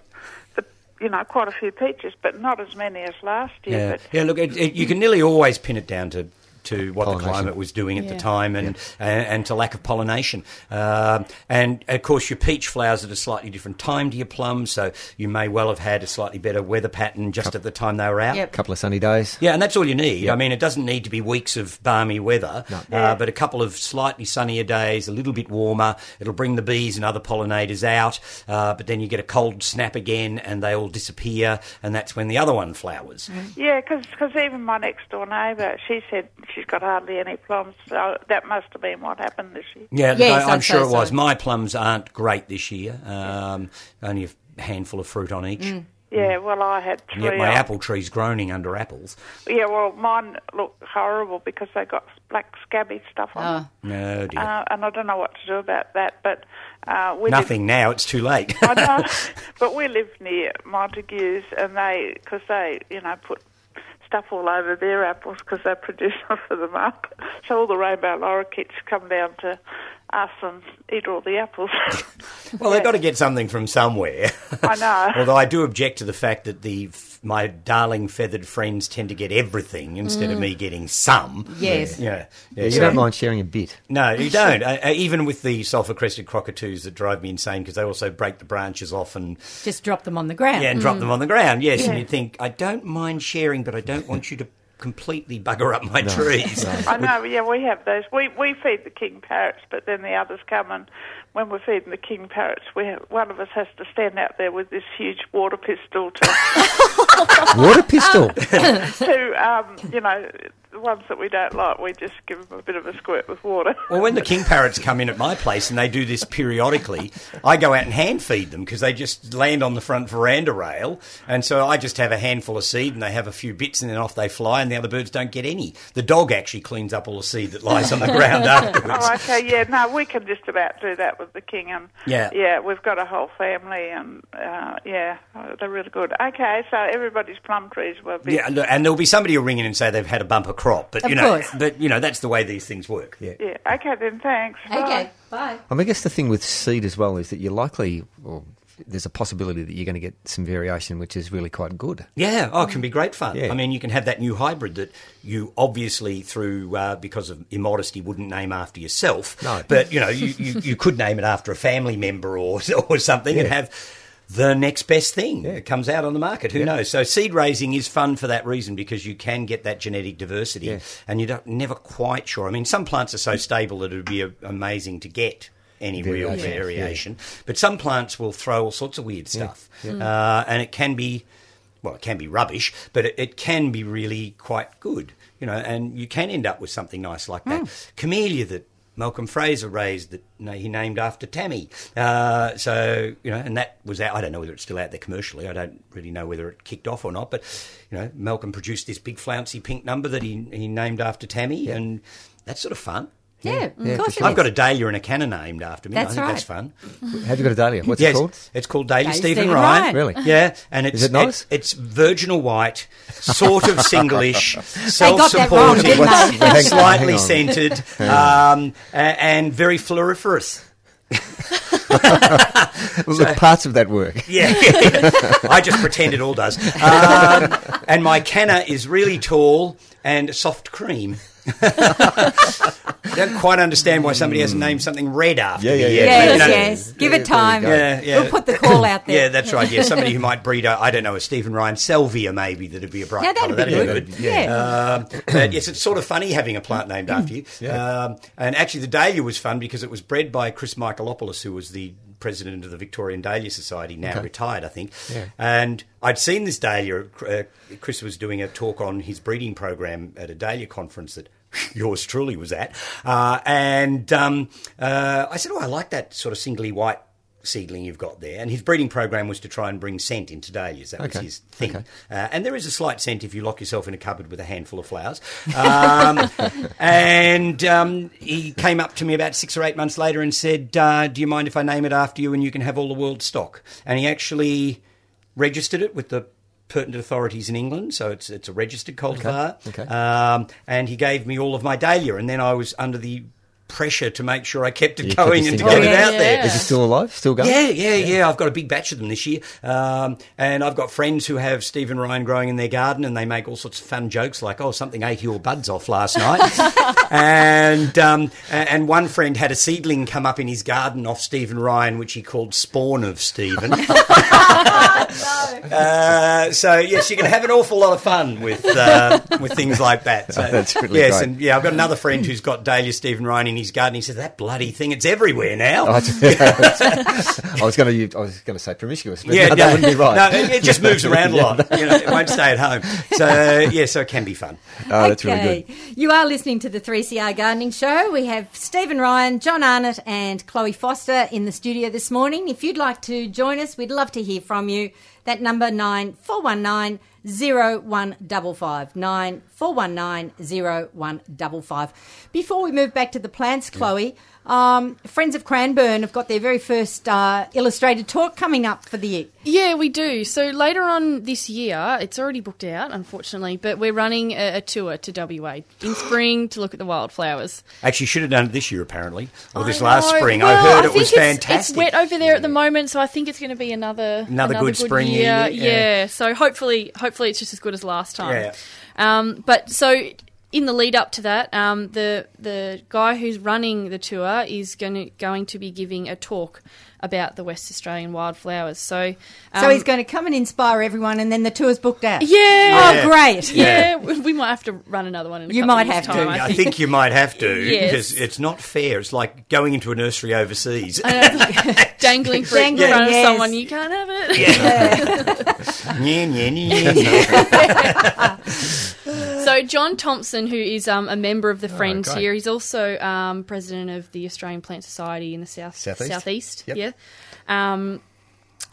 the you know quite a few peaches, but not as many as last year. Yeah, But yeah. Look, it, it, you can nearly always pin it down to to what the climate was doing at the time, and, and and to lack of pollination. Um, and of course, your peach flowers at a slightly different time to your plums, so you may well have had a slightly better weather pattern just at the time they were out. Yep. couple of sunny days. Yeah, and that's all you need. Yeah. I mean, it doesn't need to be weeks of balmy weather, uh, but a couple of slightly sunnier days, a little bit warmer. It'll bring the bees and other pollinators out, uh, but then you get a cold snap again, and they all disappear, and that's when the other one flowers. yeah, because even my next door neighbour, she said she's got hardly any plums, so that must have been what happened this year. Yeah, Yes, I, I'm sure say it was. so. My plums aren't great this year. Um, only a handful of fruit on each. Yeah, well, I had And three. yet my on- apple tree's groaning under apples. Yeah, well, mine look horrible because they got black scabby stuff on. them. Oh, No dear. Uh, and I don't know what to do about that, but uh, we live- Nothing now. It's too late. I know, but we live near Montagues, and they because they you know put stuff all over their apples because they produce them for the market. So all the rainbow lorikeets come down to us and eat all the apples. well, they've got to get something from somewhere. I know. Although I do object to the fact that the my darling feathered friends tend to get everything instead of me getting some. Yes. Yeah. yeah. Yeah, you so- don't mind sharing a bit. No, you don't. uh, uh, even with the sulphur crested cockatoos that drive me insane because they also break the branches off and just drop them on the ground. Yeah, and drop them on the ground. Yes, and you think I don't mind sharing, but I don't want you to completely bugger up my trees. I know. Yeah, we have those. We we feed the king parrots, but then the others come and when we're feeding the king parrots, we have, one of us has to stand out there with this huge water pistol to Water pistol. to um, you know the ones that we don't like. We just give them a bit of a squirt with water. Well, when the king parrots come in at my place and they do this periodically, I go out and hand feed them because they just land on the front veranda rail, and so I just have a handful of seed and they have a few bits and then off they fly, and the other birds don't get any. The dog actually cleans up all the seed that lies on the ground afterwards. Oh, okay, yeah, no, we can just about do that with the king, and Yeah. yeah, we've got a whole family, and uh, yeah, they're really good. Okay, so everybody's plum trees will be. Yeah, and there'll be somebody who'll ring in and say they've had a bumper crop, but Of you know, course. but you know that's the way these things work. Yeah. yeah. Okay, then thanks. Bye. Okay, bye. I mean, I guess the thing with seed as well is that you're likely, or there's a possibility that you're going to get some variation, which is really quite good. Yeah, oh, it can be great fun. Yeah. I mean, you can have that new hybrid that you obviously, through uh, because of immodesty, wouldn't name after yourself. No. but you know, you, you, you could name it after a family member or or something, and have the next best thing that comes out on the market. Who knows? So seed raising is fun for that reason because you can get that genetic diversity, Yeah. and you're never quite sure. I mean, some plants are so stable that it would be a, amazing to get. Any real Variation, yeah. but some plants will throw all sorts of weird stuff, Uh, and it can be well, it can be rubbish, but it, it can be really quite good, you know, and you can end up with something nice like that. Camellia that Malcolm Fraser raised that you know, he named after Tammy. Uh, so, you know, and that was out, I don't know whether it's still out there commercially. I don't really know whether it kicked off or not, but, you know, Malcolm produced this big flouncy pink number that he, he named after Tammy, and that's sort of fun. Yeah, Yeah, of course for it I've got a dahlia and a canna named after me. That's I think right. that's fun. Have you got a dahlia? What's yes, it called? it's called Dahlia Dahlia Stephen, Stephen Ryan. Ryan. Really? Yeah, and it's it nice? It's, it's virginal white, sort of singlish, got that wrong, self-supporting, didn't they? Hang- slightly hang on. scented, um, and very floriferous. Well, look, parts of that work. Yeah, I just pretend it all does. Um, and my canna is really tall and soft cream. I don't quite understand why somebody hasn't named something red after Yeah, me yeah, yet, yeah. Yes, you know, yes. Give it time. Yeah, yeah. We'll put the call out there. Yeah, that's right. Yeah, somebody who might breed, a, I don't know, a Stephen Ryan Salvia maybe that'd be a bright Yeah, that'd colour. be That'd good. be good. Yeah. Um, but yes, it's sort of funny having a plant named after you. Um, and actually, the dahlia was fun because it was bred by Chris Michaelopoulos, who was the president of the Victorian Dahlia Society, now Okay. retired, I think. Yeah. And I'd seen this dahlia. Uh, Chris was doing a talk on his breeding program at a dahlia conference that yours truly was at. Uh, and um, uh, I said, Oh, I like that sort of singly white seedling you've got there. And his breeding program was to try and bring scent into dahlias. That was his thing. Okay. Uh, and there is a slight scent if you lock yourself in a cupboard with a handful of flowers. Um, and um, he came up to me about six or eight months later and said, uh, Do you mind if I name it after you and you can have all the world's stock? And he actually registered it with the pertinent authorities in England, so it's it's a registered cultivar. okay. Um, and he gave me all of my dahlia, and then I was under the pressure to make sure I kept it You going this and to thing get it out Yeah. there. Is it still alive? Still going? Yeah, yeah, yeah. I've got a big batch of them this year. Um, and I've got friends who have Stephen Ryan growing in their garden and they make all sorts of fun jokes like, oh, something ate your buds off last night. and, um, and one friend had a seedling come up in his garden off Stephen Ryan, which he called Spawn of Stephen. Uh, so yes, you can have an awful lot of fun with uh, with things like that. So, That's really yes, great. and yeah, I've got another friend who's got Dahlia Stephen Ryan in his garden. He says that bloody thing, it's everywhere now. Oh, I was going to I was going to say promiscuous, but yeah, no, that wouldn't be right. No, it it just moves around a lot. You know, it won't stay at home. So uh, yeah, so it can be fun. Oh, that's really good. You are listening to the 3CR Gardening Show. We have Stephen Ryan, John Arnott, and Chloe Foster in the studio this morning. If you'd like to join us, we'd love to hear from you. That number nine four one nine zero one double five nine four one nine zero one double five. Before we move back to the plants, Chloe, um, Friends of Cranbourne have got their very first uh, illustrated talk coming up for the year. Yeah, we do. So later on this year, it's already booked out, unfortunately, but we're running a, a tour to WA in spring to look at the wildflowers. Actually, should have done it this year apparently, or this I last know. spring. Well, I heard it was it's- fantastic. It's wet over there at the moment, so I think it's going to be another Another good spring year. year, Yeah. yeah. So hopefully, hopefully it's just as good as last time. Yeah. Um, but so in the lead up to that, um, the the guy who's running the tour is going to going to be giving a talk about the West Australian wildflowers. So, um, So he's going to come and inspire everyone, and then the tour's booked out. yeah. Yeah. Oh, great. Yeah, we we might have to run another one in a You couple might of have to. time, I I think. think you might have to Yes. because it's not fair. It's like going into a nursery overseas. Dangling fruit in Dangling, front of someone, you can't have it. Nya, nya, nya, nya. So John Thompson, who is um, a member of the Friends great. here, he's also um, president of the Australian Plant Society in the south Southeast? southeast. Yep. Yeah. Um,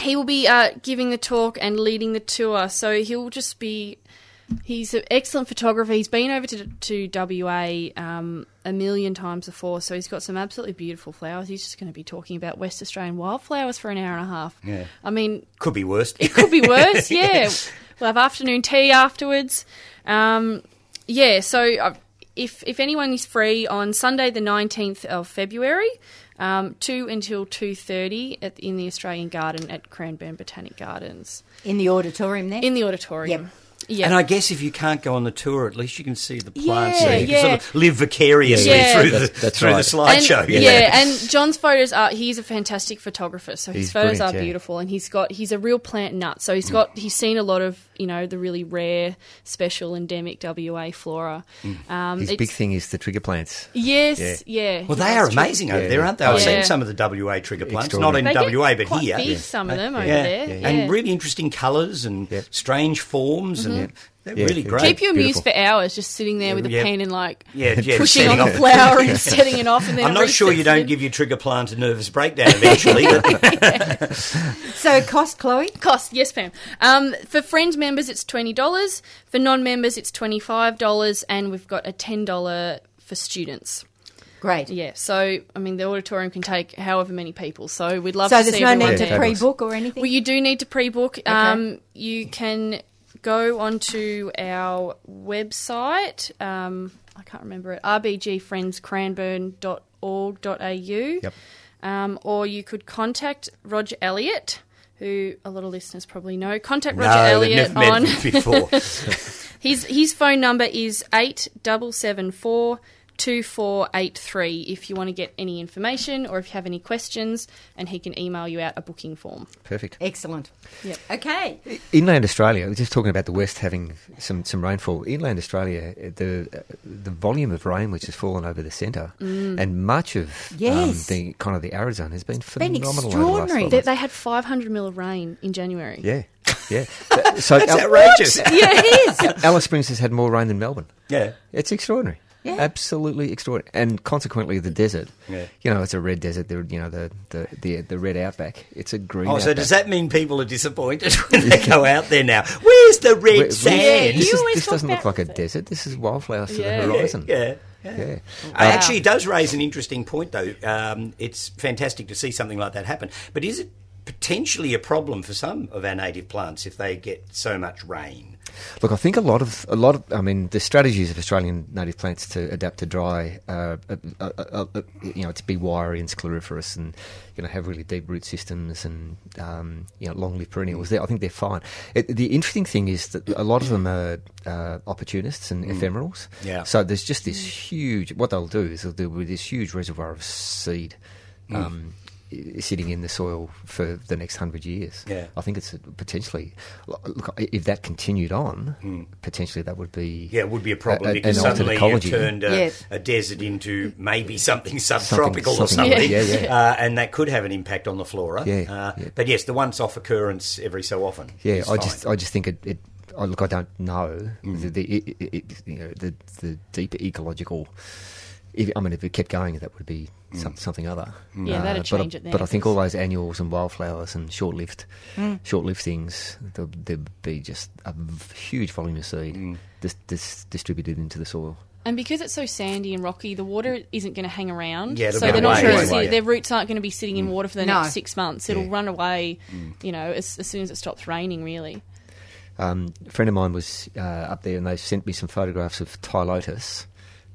he will be uh, giving the talk and leading the tour. So he'll just be. He's an excellent photographer. He's been over to, to WA um, a million times before, so he's got some absolutely beautiful flowers. He's just going to be talking about West Australian wildflowers for an hour and a half. Yeah. I mean, Could be worse. it could be worse, yeah. We'll have afternoon tea afterwards. Um, yeah, so uh, if if anyone is free on Sunday the 19th of February, um, 2 until 2.30 at, in the Australian Garden at Cranbourne Botanic Gardens. In the auditorium there. In the auditorium. Yep. Yeah. And I guess if you can't go on the tour, at least you can see the plants. Yeah, so you can sort of live vicariously Yeah. through the That- that's through right. the slideshow. And, you yeah. and John's photos are he's a fantastic photographer, so his He's photos are yeah. beautiful and he's got he's a real plant nut. So he's got he's seen a lot of, you know, the really rare, special endemic WA flora. Um His big thing is the trigger plants. Yes, yeah. Well, they are that's true. amazing over Yeah, there, aren't they? I've Yeah. seen some of the WA trigger plants, not in Extraordinary. They get WA, but quite here. big, Yeah. some of them over Yeah. there. yeah, Yeah. And really interesting colours and strange forms, and they're Yeah, really great. Keep you amused Beautiful. for hours, just sitting there with a Yeah. pen and like yeah, yeah, pushing on a off- flower and setting it off, and then I'm not sure you resets don't again. give your trigger plant a nervous breakdown eventually. but So cost, Chloe? Cost, yes, Pam. Um, for friends members, it's twenty dollars. For non-members, it's twenty-five dollars, and we've got a ten dollar for students. Great. Yeah, so I mean, the auditorium can take however many people. So we'd love So to see. So, there's no everyone need to pre-book or anything? Well, you do need to pre-book. Um, you can go onto our website. Um, I can't remember it. rbgfriendscranbourne.org.au. Yep. Um, or you could contact Roger Elliott, who a lot of listeners probably know. Contact Roger no, Elliott never on met before. his his phone number is eight double seven four. 2483 if you want to get any information or if you have any questions and he can email you out a booking form. Perfect. Excellent. Yep. Okay. Inland Australia, we're just talking about the west having some, some rainfall. Inland Australia, uh, the uh, the volume of rain which has fallen over the centre and much of Yes. um, the kind of the arid zone has been been phenomenal. over the last extraordinary. 12 They, they had 500 mil of rain in January. Yeah, yeah. so That's Al- outrageous. Yeah, it is. Alice Springs has had more rain than Melbourne. Yeah. It's extraordinary. Yeah. Absolutely extraordinary. And consequently, the desert. Yeah. You know, it's a red desert. The you know the the the, the red outback. It's a green. Oh, so does that mean people are disappointed when they go out there now? Where's the red Where- where- sand? This, is, this doesn't look like a desert. This is wildflowers to the horizon. Yeah. yeah. Yeah. Uh, Actually, it does raise an interesting point, though. Um, it's fantastic to see something like that happen. But is it potentially a problem for some of our native plants if they get so much rain? Look, I think a lot of a lot of I mean the strategies of Australian native plants to adapt to dry, uh, uh, uh, uh, uh, you know, to be wiry and sclerophyllous and you know have really deep root systems and um, you know long lived perennials. They, I think they're fine. It, the interesting thing is that a lot of them are uh, opportunists and ephemerals. Yeah. So there's just this huge. What they'll do is they'll do with this huge reservoir of seed. Um, i- Sitting in the soil for the next hundred years, Yeah. I think it's potentially. Look, if that continued on, potentially that would be Yeah, it would be a problem a- a- because an altered suddenly you've turned a, Yes. a desert into maybe something subtropical or something- something, yeah, yeah. Uh, and that could have an impact on the flora. Yeah, Uh, yeah. But yes, the once-off occurrence every so often. Yeah, is I fine. just I just think it. it oh, look, I don't know Mm. the, the, it, it, you know, the the deeper ecological. If, I mean, if it kept going, that would be Mm. some, something other. Yeah, that'd but, I- change it then, But I think all those annuals and wildflowers and short-lived, Mm. short-lived things, there'll, there'll be just a huge volume of seed Mm. dis, dis, distributed into the soil. And because it's so sandy and rocky, the water isn't going to hang around. Yeah, so they're not away going to their roots aren't going to be sitting in water for the No. next six months. It'll Yeah. run away, you know, as, as soon as it stops raining. Really. Um, a friend of mine was uh, up there, and they sent me some photographs of Ptilotus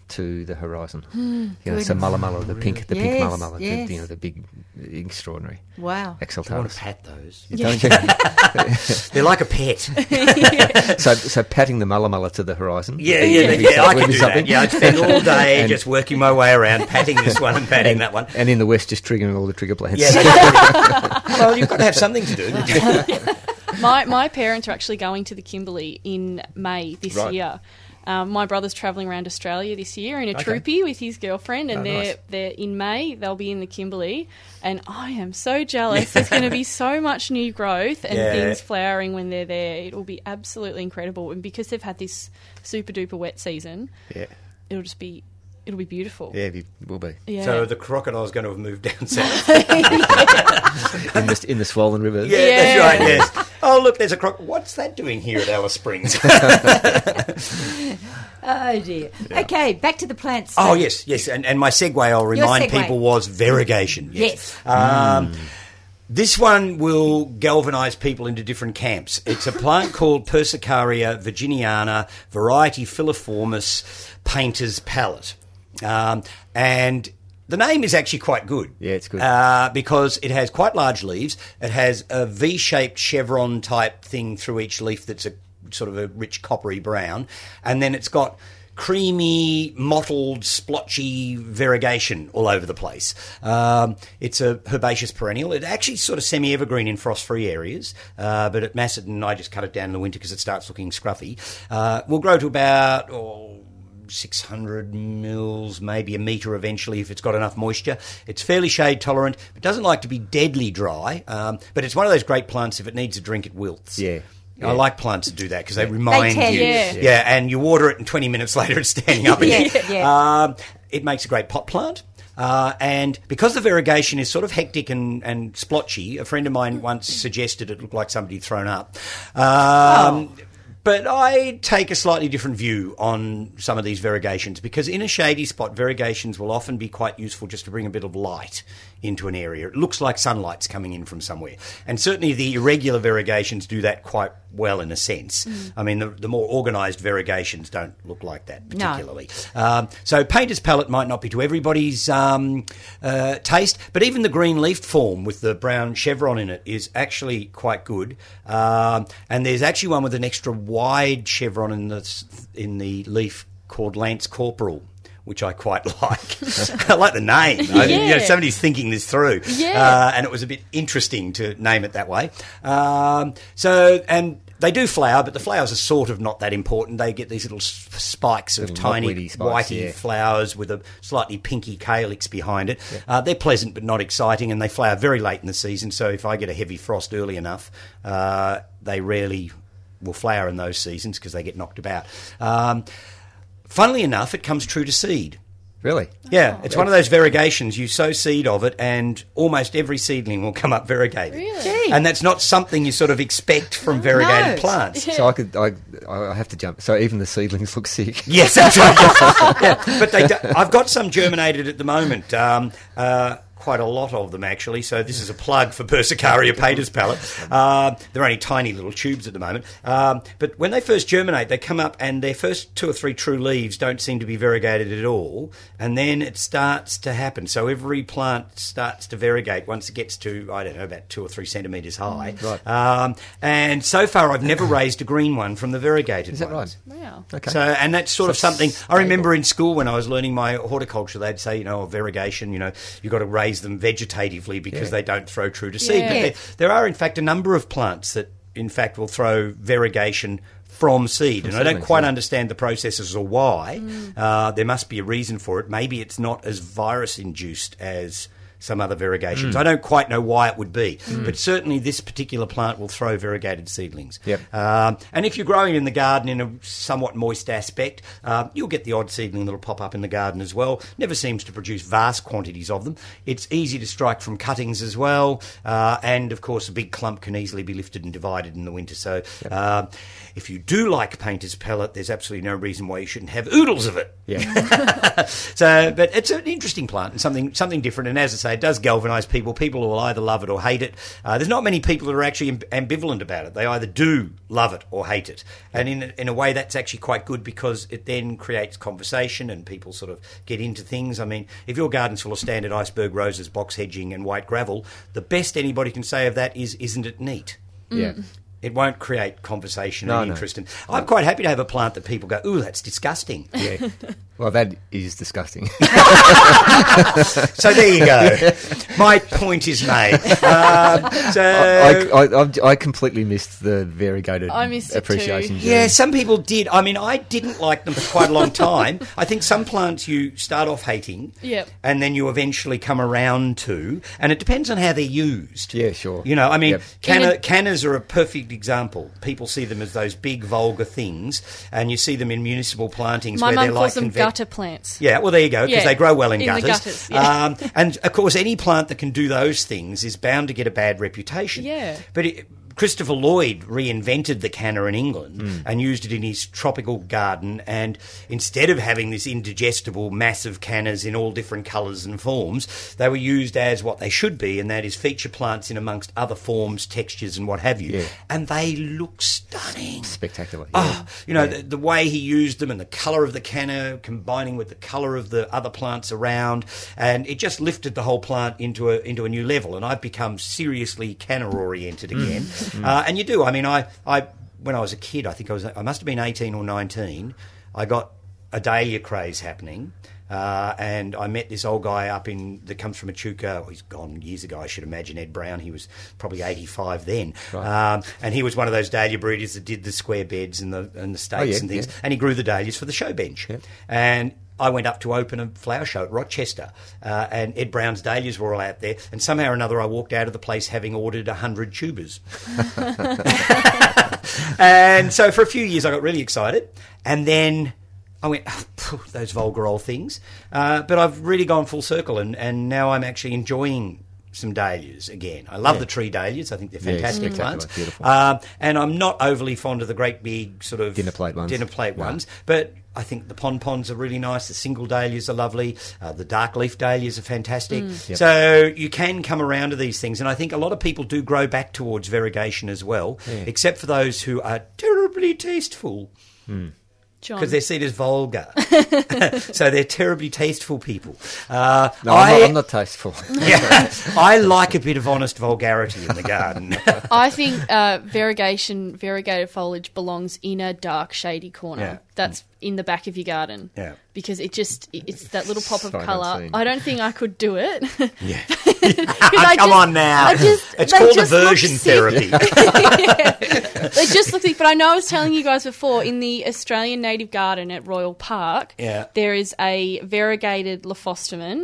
to the horizon. Hmm, you know, so mulla mulla, the pink, the pink Yes, mulla mulla, yes. the, you know, the big, extraordinary Wow. I want exaltatus. to pat those. Don't you? They're like a pet. so, so patting the mulla mulla to the horizon. Yeah, would yeah, yeah. I would can do something. that. Yeah, I'd spend all day And- just working my way around, patting this one and patting and, that one. and in the west, just triggering all the trigger plants. Yeah, well, you've got to have something to do. my my parents are actually going to the Kimberley in May this Right. year. Um, my brother's travelling around Australia this year in a Okay. troopy with his girlfriend, and Oh, they're nice. they're in May. They'll be in the Kimberley, and I am so jealous. There's going to be so much new growth and Yeah. things flowering when they're there. It will be absolutely incredible, and because they've had this super duper wet season, yeah, it'll just be it'll be beautiful. yeah, it will be Yeah. So the crocodile's going to have moved down south. in the in the swollen rivers. Yeah, Yeah. that's right. Yes. Oh, look, there's a croc. What's that doing here at Alice Springs? Oh dear. Okay, back to the plants. oh, yes, yes. And, and my segue, I'll remind segue. people, was variegation. Yes. Um, This one will galvanise people into different camps. It's a plant called Persicaria virginiana, variety filiformis, painter's palette. Um, and the name is actually quite good. Yeah, it's good. Uh, because it has quite large leaves. It has a V shaped chevron type thing through each leaf that's a sort of a rich coppery brown. And then it's got creamy, mottled, splotchy variegation all over the place. Um, it's a herbaceous perennial. It actually sort of semi-evergreen in frost-free areas, uh, but at Macedon I just cut it down in the winter because it starts looking scruffy. Uh, will grow to about oh, 600 mils, maybe a metre eventually if it's got enough moisture. It's fairly shade tolerant, but doesn't like to be deadly dry. Um, but it's one of those great plants. If it needs a drink, it wilts. Yeah. I like plants that do that because they remind tend you. to. Yeah. Yeah, and you water it, and 20 minutes later it's standing up again. Yeah, yeah. Um, it makes a great pot plant. Uh, and because the variegation is sort of hectic and, and splotchy, a friend of mine once suggested it looked like somebody thrown up. Um, But I take a slightly different view on some of these variegations because in a shady spot, variegations will often be quite useful just to bring a bit of light into an area. It looks like sunlight's coming in from somewhere. And certainly the irregular variegations do that quite well in a sense. I mean, the, the more organised variegations don't look like that No. particularly. Um, so painter's palette might not be to everybody's um, uh, taste, but even the green leaf form with the brown chevron in it is actually quite good. Um, and there's actually one with an extra wide chevron in the in the leaf called Lance Corporal. Which I quite like. I like the name. I- you know, Yeah. somebody's thinking this through. Yeah. Uh, and it was a bit interesting to name it that way. Um, so, and they do flower, but the flowers are sort of not that important. They get these little spikes of Little tiny spikes, whitey yeah. flowers with a slightly pinky calyx behind it. Uh, they're pleasant but not exciting, and they flower very late in the season. So if I get a heavy frost early enough, uh, they rarely will flower in those seasons because they get knocked about. Um, funnily enough, it comes true to seed. Really? Yeah, it's one of those variegations. You sow seed of it, and almost every seedling will come up variegated. Really? Gee. And that's not something you sort of expect from variegated No. plants. So I could, I, I have to jump. So even the seedlings look sick. Yes, that's right. yeah, but they do, I've got some germinated at the moment. Um, uh, quite a lot of them actually. So this is a plug for Persicaria painter's palette. Uh, they're only tiny little tubes at the moment. Um, but when they first germinate, they come up and their first two or three true leaves don't seem to be variegated at all, and then it starts to happen. So every plant starts to variegate once it gets to I don't know about two or three centimeters high. Right. Um, and so far, I've never raised a green one from the variegated Is that ones. right? Wow. Okay. So, and that's sort of So something I remember in school when I was learning my horticulture. They'd say, you know, variegation. You know, you've got to raise them vegetatively because Yeah. they don't throw true to seed. But there, there are, in fact, a number of plants that, in fact, will throw variegation from seed, and I don't quite yeah. understand the processes or why. Uh, there must be a reason for it. Maybe it's not as virus induced as some other variegations. I don't quite know why it would be, but certainly this particular plant will throw variegated seedlings. Yep. Um, and if you're growing in the garden in a somewhat moist aspect, um, you'll get the odd seedling that'll pop up in the garden as well. Never seems to produce vast quantities of them. It's easy to strike from cuttings as well, uh, and of course, a big clump can easily be lifted and divided in the winter. So, um, if you do like painter's palette, there's absolutely no reason why you shouldn't have oodles of it. Yeah. So, but it's an interesting plant and something something different. And as I say, it does galvanise people. People will either love it or hate it. Uh, there's not many people that are actually ambivalent about it. They either do love it or hate it. And in a, in a way, that's actually quite good because it then creates conversation and people sort of get into things. I mean, if your garden's full of standard iceberg roses, box hedging, and white gravel, the best anybody can say of that is, "Isn't it neat?" yeah. It won't create conversation No, and no. interest. And I'm quite happy to have a plant that people go, "Ooh, that's disgusting." Yeah. Well, that is disgusting. So there you go. My point is made. Um, so I, I, I, I completely missed the variegated I missed it appreciation. too. yeah, some people did. I mean, I didn't like them for quite a long time. I think some plants you start off hating, Yep. and then you eventually come around to, and it depends on how they're used. Yeah, sure. You know, I mean, Yep. canna, cannas are a perfect example. People see them as those big, vulgar things, and you see them in municipal plantings My where they're calls like them conve- gutter plants. Yeah, well, there you go, because Yeah, they grow well in, in gutters. gutters, yeah. um, and of course, any plant that can do those things is bound to get a bad reputation. Yeah. But it, Christopher Lloyd reinvented the canna in England Hmm. and used it in his tropical garden. And instead of having this indigestible, massive cannas in all different colours and forms, they were used as what they should be, and that is feature plants in amongst other forms, textures, and what have you. Yeah. And they look stunning. Spectacular. Oh, you know, the, the way he used them and the colour of the canna combining with the colour of the other plants around, and it just lifted the whole plant into a into a new level. And I've become seriously canna oriented again. Uh, and you do. I mean, I, I when I was a kid, I think I was I must have been eighteen or nineteen. I got a dahlia craze happening. Uh, and I met this old guy up in that comes from Echuca. Oh, he's gone years ago, I should imagine. Ed Brown. He was probably eighty-five then, um, and he was one of those dahlia breeders that did the square beds and the and the stakes Oh, yeah, and things. yeah. And he grew the dahlias for the show bench. Yep. And I went up to open a flower show at Rochester, uh, and Ed Brown's dahlias were all out there. And somehow or another, I walked out of the place having ordered hundred tubers. and so for a few years, I got really excited, and then. I went, oh, those vulgar old things. Uh, but I've really gone full circle, and, and now I'm actually enjoying some dahlias again. I love the tree dahlias. I think they're fantastic plants. beautiful. Um, and I'm not overly fond of the great big sort of Dinner plate ones. Dinner plate No. ones, but I think the pompons are really nice. The single dahlias are lovely. Uh, the dark leaf dahlias are fantastic. Yep. So you can come around to these things, and I think a lot of people do grow back towards variegation as well, Yeah. except for those who are terribly tasteful John. Because they're seen as vulgar. so they're terribly tasteful people. Uh, No, I, I'm, not, I'm not tasteful. yeah, I like a bit of honest vulgarity in the garden. I think uh, variegation, variegated foliage belongs in a dark, shady corner. Yeah. That's in the back of your garden. Yeah. Because it just it's that little pop of Sight colour. I don't think I could do it. Yeah. 'Cause I Come just- on now. I just- it's they called just look aversion sick. therapy. They just look like, but I know I was telling you guys before in the Australian Native Garden at Royal Park, Yeah. there is a variegated Lophostemon,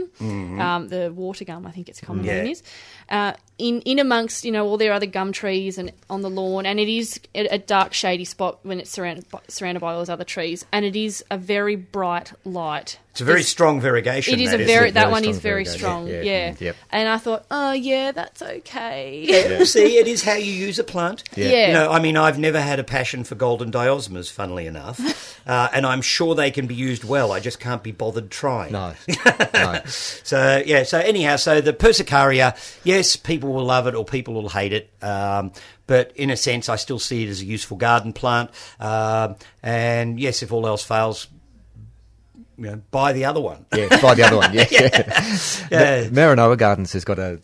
um, the water gum, I think its common Yeah. name is, uh, in in amongst you know all their other gum trees and on the lawn, and it is a, a dark shady spot when it's surrounded by, surrounded by all those other trees, and it is a very bright light. It's a very strong variegation. It is that a very a that very one is very strong, Yeah, yeah. mm, yep. And I thought, oh yeah, that's okay. Yeah. See, it is how you use a plant. Yeah. Yeah. You know, I mean, I've never had a passion for golden diosmas, funnily enough, uh, and I'm sure they can be used well. I just can't be bothered trying. No, no. So yeah. So anyhow, so the Persicaria, yes, people will love it or people will hate it. Um, but in a sense, I still see it as a useful garden plant. Um, and yes, if all else fails, you know, buy the other one. Yeah, buy the other one. Yeah, Yeah. Maranoa Gardens has got a,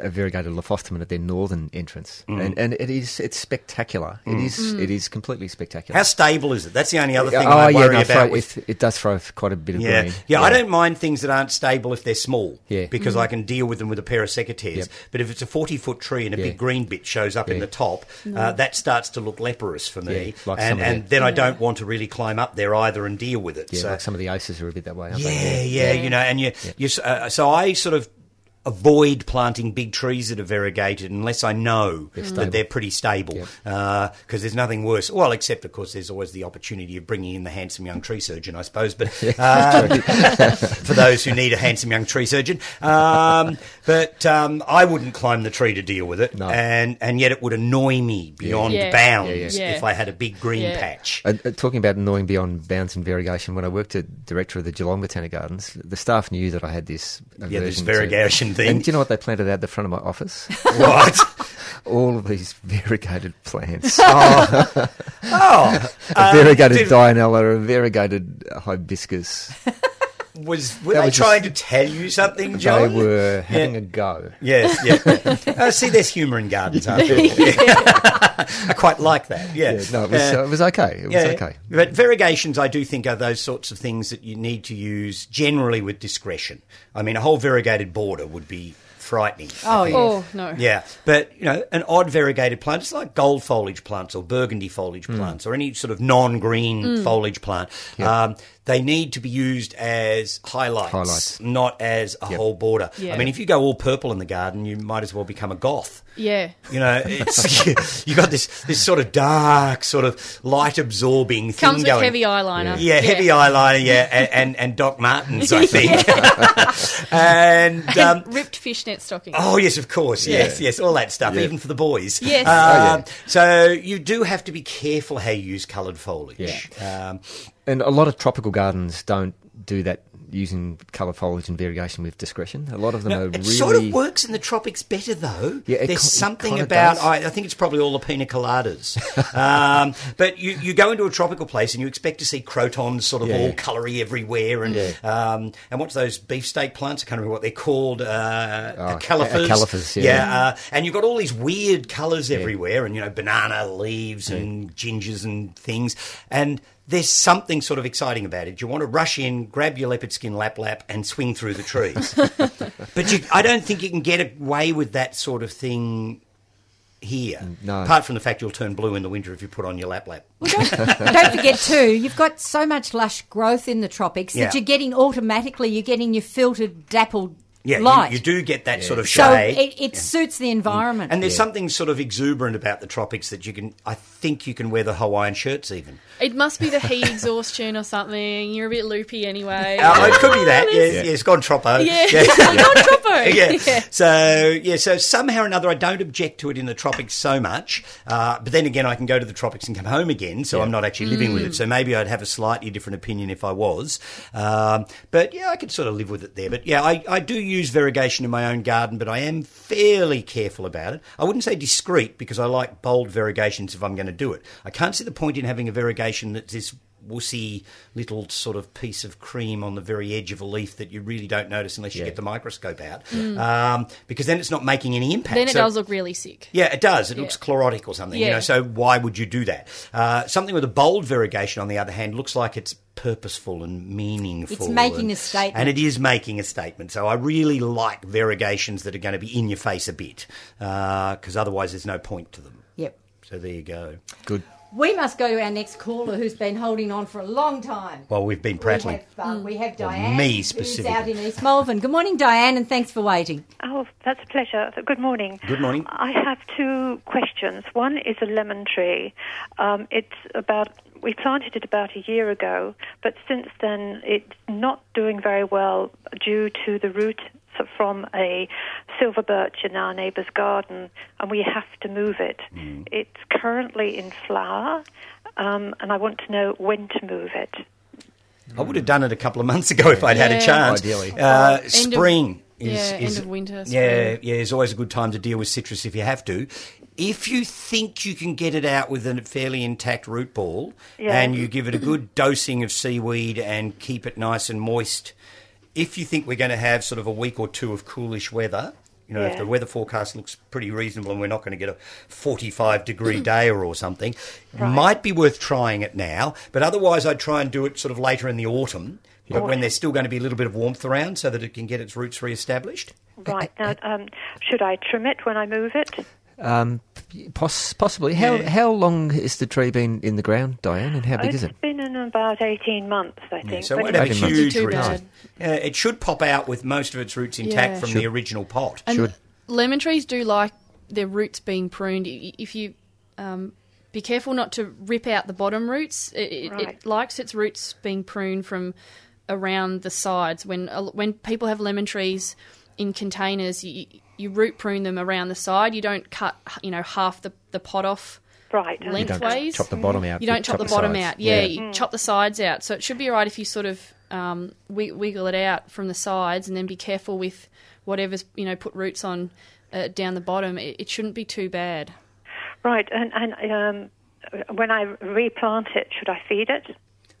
a variegated Lophostemon at their northern entrance, Mm. and, and it is it's spectacular. It is it is completely spectacular. How stable is it? That's the only other thing oh I yeah, worry no, about. throw, with it, it does throw quite a bit of Yeah. green. yeah, I don't mind things that aren't stable if they're small. Yeah. Because I can deal with them with a pair of secateurs. Yep. But if it's a 40 foot tree and a Yeah. big green bit shows up in the top, uh, that starts to look leprous for me. Yeah, like and and the- then I don't want to really climb up there either and deal with it. Yeah, so, like some of the aces are a bit that way. Aren't yeah, they? yeah, Yeah. you know, and you, you uh, so I sort of avoid planting big trees that are variegated unless I know that they're pretty stable. Yep. Because there's nothing worse. Well, except of course, there's always the opportunity of bringing in the handsome young tree surgeon, I suppose. But um, for those who need a handsome young tree surgeon, um, but um, I wouldn't climb the tree to deal with it, No. and and yet it would annoy me beyond Yeah. bounds Yeah, yeah. if I had a big green patch. Uh, uh, talking about annoying beyond bounds and variegation, when I worked as director of the Geelong Botanic Gardens, the staff knew that I had this Yeah, this aversion to- variegation thing. And do you know what they planted out the front of my office? What? All of these variegated plants. oh, a oh. variegated um, did- Dianella, a variegated hibiscus. Was were That they was trying to tell you something, John? They were having a go. Yes, yeah. uh, see, there's humour in gardens, after all. I quite like that. Yeah, Yeah, no, it was, Uh, uh, it was okay. It was yeah, okay. But variegations, I do think, are those sorts of things that you need to use generally with discretion. I mean, a whole variegated border would be frightening. Oh, yeah. Oh no. Yeah, but you know, an odd variegated plant, it's like gold foliage plants or burgundy foliage Hmm. plants or any sort of non-green foliage plant. Um, they need to be used as highlights, Highlights. not as a Yep. whole border. Yeah. I mean, if you go all purple in the garden, you might as well become a goth. Yeah. You know, it's you got this this sort of dark, sort of light absorbing thing Comes with going. heavy eyeliner. Yeah, heavy eyeliner, yeah, and, and, and Doc Martens, I think. and um, And ripped fishnet stockings. Oh yes, of course. Yes, yes, all that stuff, Yeah. even for the boys. Yes. Um, Oh, yeah. So you do have to be careful how you use coloured foliage. Um, And a lot of tropical gardens don't do that using colour foliage and variegation with discretion. A lot of them now, are it really. sort of works in the tropics better, though. Yeah, it There's something about. I, I think it's probably all the pina coladas. um, but you, you go into a tropical place and you expect to see crotons sort of Yeah, all yeah. coloury everywhere, and Yeah. um, and what's those beefsteak plants? I can't remember what they're called. Uh, Oh, califers, yeah. uh, and you've got all these weird colours everywhere, and you know, banana leaves and gingers and things, and. There's something sort of exciting about it. You want to rush in, grab your leopard skin lap lap, and swing through the trees. but you, I don't think you can get away with that sort of thing here. no. Apart from the fact you'll turn blue in the winter if you put on your lap lap. Don't forget too, you've got so much lush growth in the tropics Yeah. that you're getting automatically. You're getting your filtered, dappled Yeah, you- light. You, do get that sort of so shade. it, it suits the environment. and there's something sort of exuberant about the tropics that you can. I think you can wear the Hawaiian shirts even. It must be the heat exhaustion or something. You're a bit loopy anyway. Oh, it could be that. Yeah, There's- yeah. it's gone troppo. Yeah. yeah. Gone troppo. yeah. Yeah. So yeah, so somehow or another, I don't object to it in the tropics so much. Uh, but then again, I can go to the tropics and come home again, so I'm not actually living Mm. with it. So maybe I'd have a slightly different opinion if I was. Um, but yeah, I could sort of live with it there. But yeah, I, I do use variegation in my own garden, but I am fairly careful about it. I wouldn't say discreet because I like bold variegations if I'm going to do it. I can't see the point in having a variegation that's this wussy little sort of piece of cream on the very edge of a leaf that you really don't notice unless you Yeah. get the microscope out, um, because then it's not making any impact. Then it So- does look really sick. yeah, it does. It Yeah. looks chlorotic or something. You Yeah. know, so why would you do that? Uh, something with a bold variegation, on the other hand, looks like it's purposeful and meaningful. It's making and, a statement. and it is making a statement. So I really like variegations that are going to be in your face a bit, because otherwise there's no point to them. Yep. So there you go. Good. We must go to our next caller who's been holding on for a long time. Well, we've been prattling. We have, uh, we have Well, Diane. me Who's specifically. out in East Malvern. Good morning, Diane, and thanks for waiting. Oh, that's a pleasure. Good morning. Good morning. I have two questions. One is a lemon tree. Um, it's about we planted it about a year ago, but since then it's not doing very well due to the root from a silver birch in our neighbour's garden, and we have to move it. It's currently in flower, um, and I want to know when to move it. I would have done it a couple of months ago if I'd had a chance. Ideally. Uh, End of- spring is, yeah, end of winter, Yeah, spring. yeah, it's always a good time to deal with citrus if you have to. If you think you can get it out with a fairly intact root ball Yeah. and you give it a good dosing of seaweed and keep it nice and moist, if you think we're going to have sort of a week or two of coolish weather, you know, if the weather forecast looks pretty reasonable and we're not going to get a 45 degree day or something, might be worth trying it now. But otherwise, I'd try and do it sort of later in the autumn, but when there's still going to be a little bit of warmth around so that it can get its roots re established. Right now, um, should I trim it when I move it? Um, poss- possibly. How Yeah. how long has the tree been in the ground, Diane, and how big is It's it? Been in about 18 months, I think. So it but a huge Too root. bad. Uh, it should pop out with most of its roots intact Yeah. from Should. the original pot. And Should. lemon trees do like their roots being pruned. If you um, be careful not to rip out the bottom roots, it, it, Right. it likes its roots being pruned from around the sides. When when people have lemon trees in containers, you, you root prune them around the side. You don't cut you know half the, the pot off right. You lengthways. chop the bottom out. You don't chop, the, bottom sides. out. Yeah, you chop the sides out. So it should be all right if you sort of um, wi- wiggle it out from the sides, and then be careful with whatever's you know put roots on uh, down the bottom. It, it shouldn't be too bad. Right, and, and um, when I replant it, should I feed it?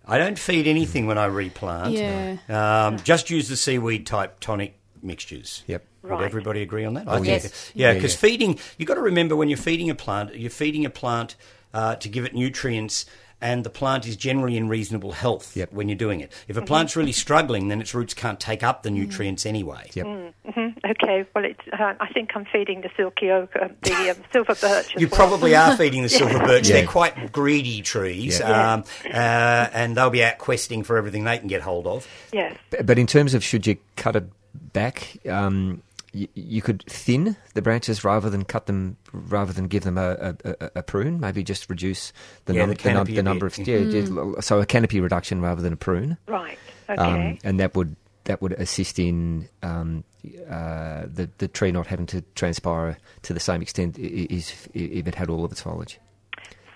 I don't feed anything when I replant. Yeah. Um, just use the seaweed type tonic mixtures. Yep. Would Right. everybody agree on that? I Oh, think yes. it- Yeah, Yeah, because yeah. feeding, you've got to remember when you're feeding a plant, you're feeding a plant uh, to give it nutrients, and the plant is generally in reasonable health Yep. when you're doing it. Mm-hmm. If a plant's really struggling, then its roots can't take up the nutrients anyway. Yep. hmm Okay, well, it's, uh, I think I'm feeding the silky oak, uh, the um, silver birch. As You well. probably are feeding the silver birch. Yeah. They're quite greedy trees, Yeah. um, uh, and they'll be out questing for everything they can get hold of. Yes. But in terms of should you cut it back, um, you, you could thin the branches rather than cut them, rather than give them a, a, a- a prune. Maybe just reduce the, Yeah, num- the the, num- the number of yeah, just- so a canopy reduction rather than a prune, Right. Okay. um, and that would that would assist in um, uh, the the tree not having to transpire to the same extent i- i- if it had all of its foliage.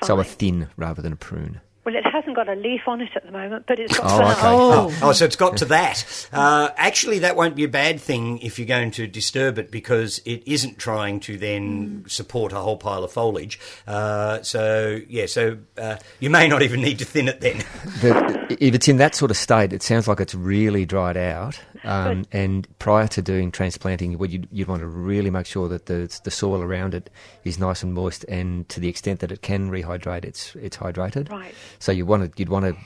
So a thin rather than a prune. Well, it hasn't got a leaf on it at the moment, but it's got Oh, okay. Oh, Oh, so it's got to that. Uh, actually, that won't be a bad thing if you're going to disturb it because it isn't trying to then support a whole pile of foliage. Uh, so, yeah, so uh, you may not even need to thin it then. The, if it's in that sort of state, it sounds like it's really dried out. Um, and prior to doing transplanting, what you'd, you'd want to really make sure that the the soil around it is nice and moist, and to the extent that it can rehydrate, it's it's hydrated. Right. So you want to you'd want to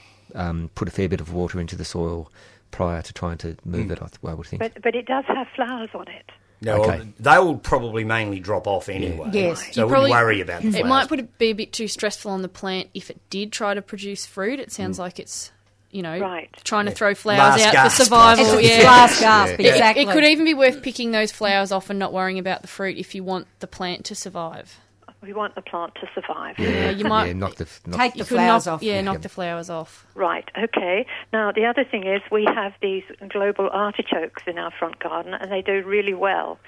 um, put a fair bit of water into the soil prior to trying to move it. I, th- I would think. But, but it does have flowers on it. No, Okay. well, they will probably mainly drop off anyway. Yes. So You wouldn't probably- worry about the It might put it, be a bit too stressful on the plant if it did try to produce fruit. It sounds like it's you know Right. trying to throw flowers Last out gasp. for survival. it's yeah. last gasp, Yeah. It- exactly. It, could even be worth picking those flowers off and not worrying about the fruit if you want the plant to survive. We want the plant to survive. Yeah, you might yeah, knock the knock, Take the flowers knock, off. Yeah, knock the flowers off. Right, okay. Now, the other thing is we have these global artichokes in our front garden, and they do really well.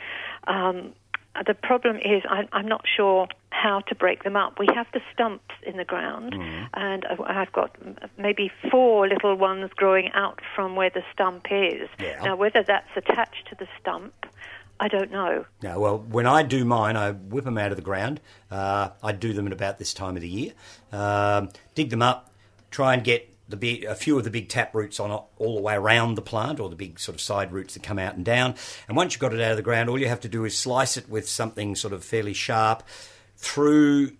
Um, the problem is I'm, I'm not sure how to break them up. We have the stumps in the ground, and I- I've got maybe four little ones growing out from where the stump is. Yeah. Now, whether that's attached to the stump, I don't know. No, well, when I do mine, I whip them out of the ground. Uh, I do them at about this time of the year. Um, dig them up, try and get the big, a few of the big tap roots on all the way around the plant, or the big sort of side roots that come out and down. And once you've got it out of the ground, all you have to do is slice it with something sort of fairly sharp through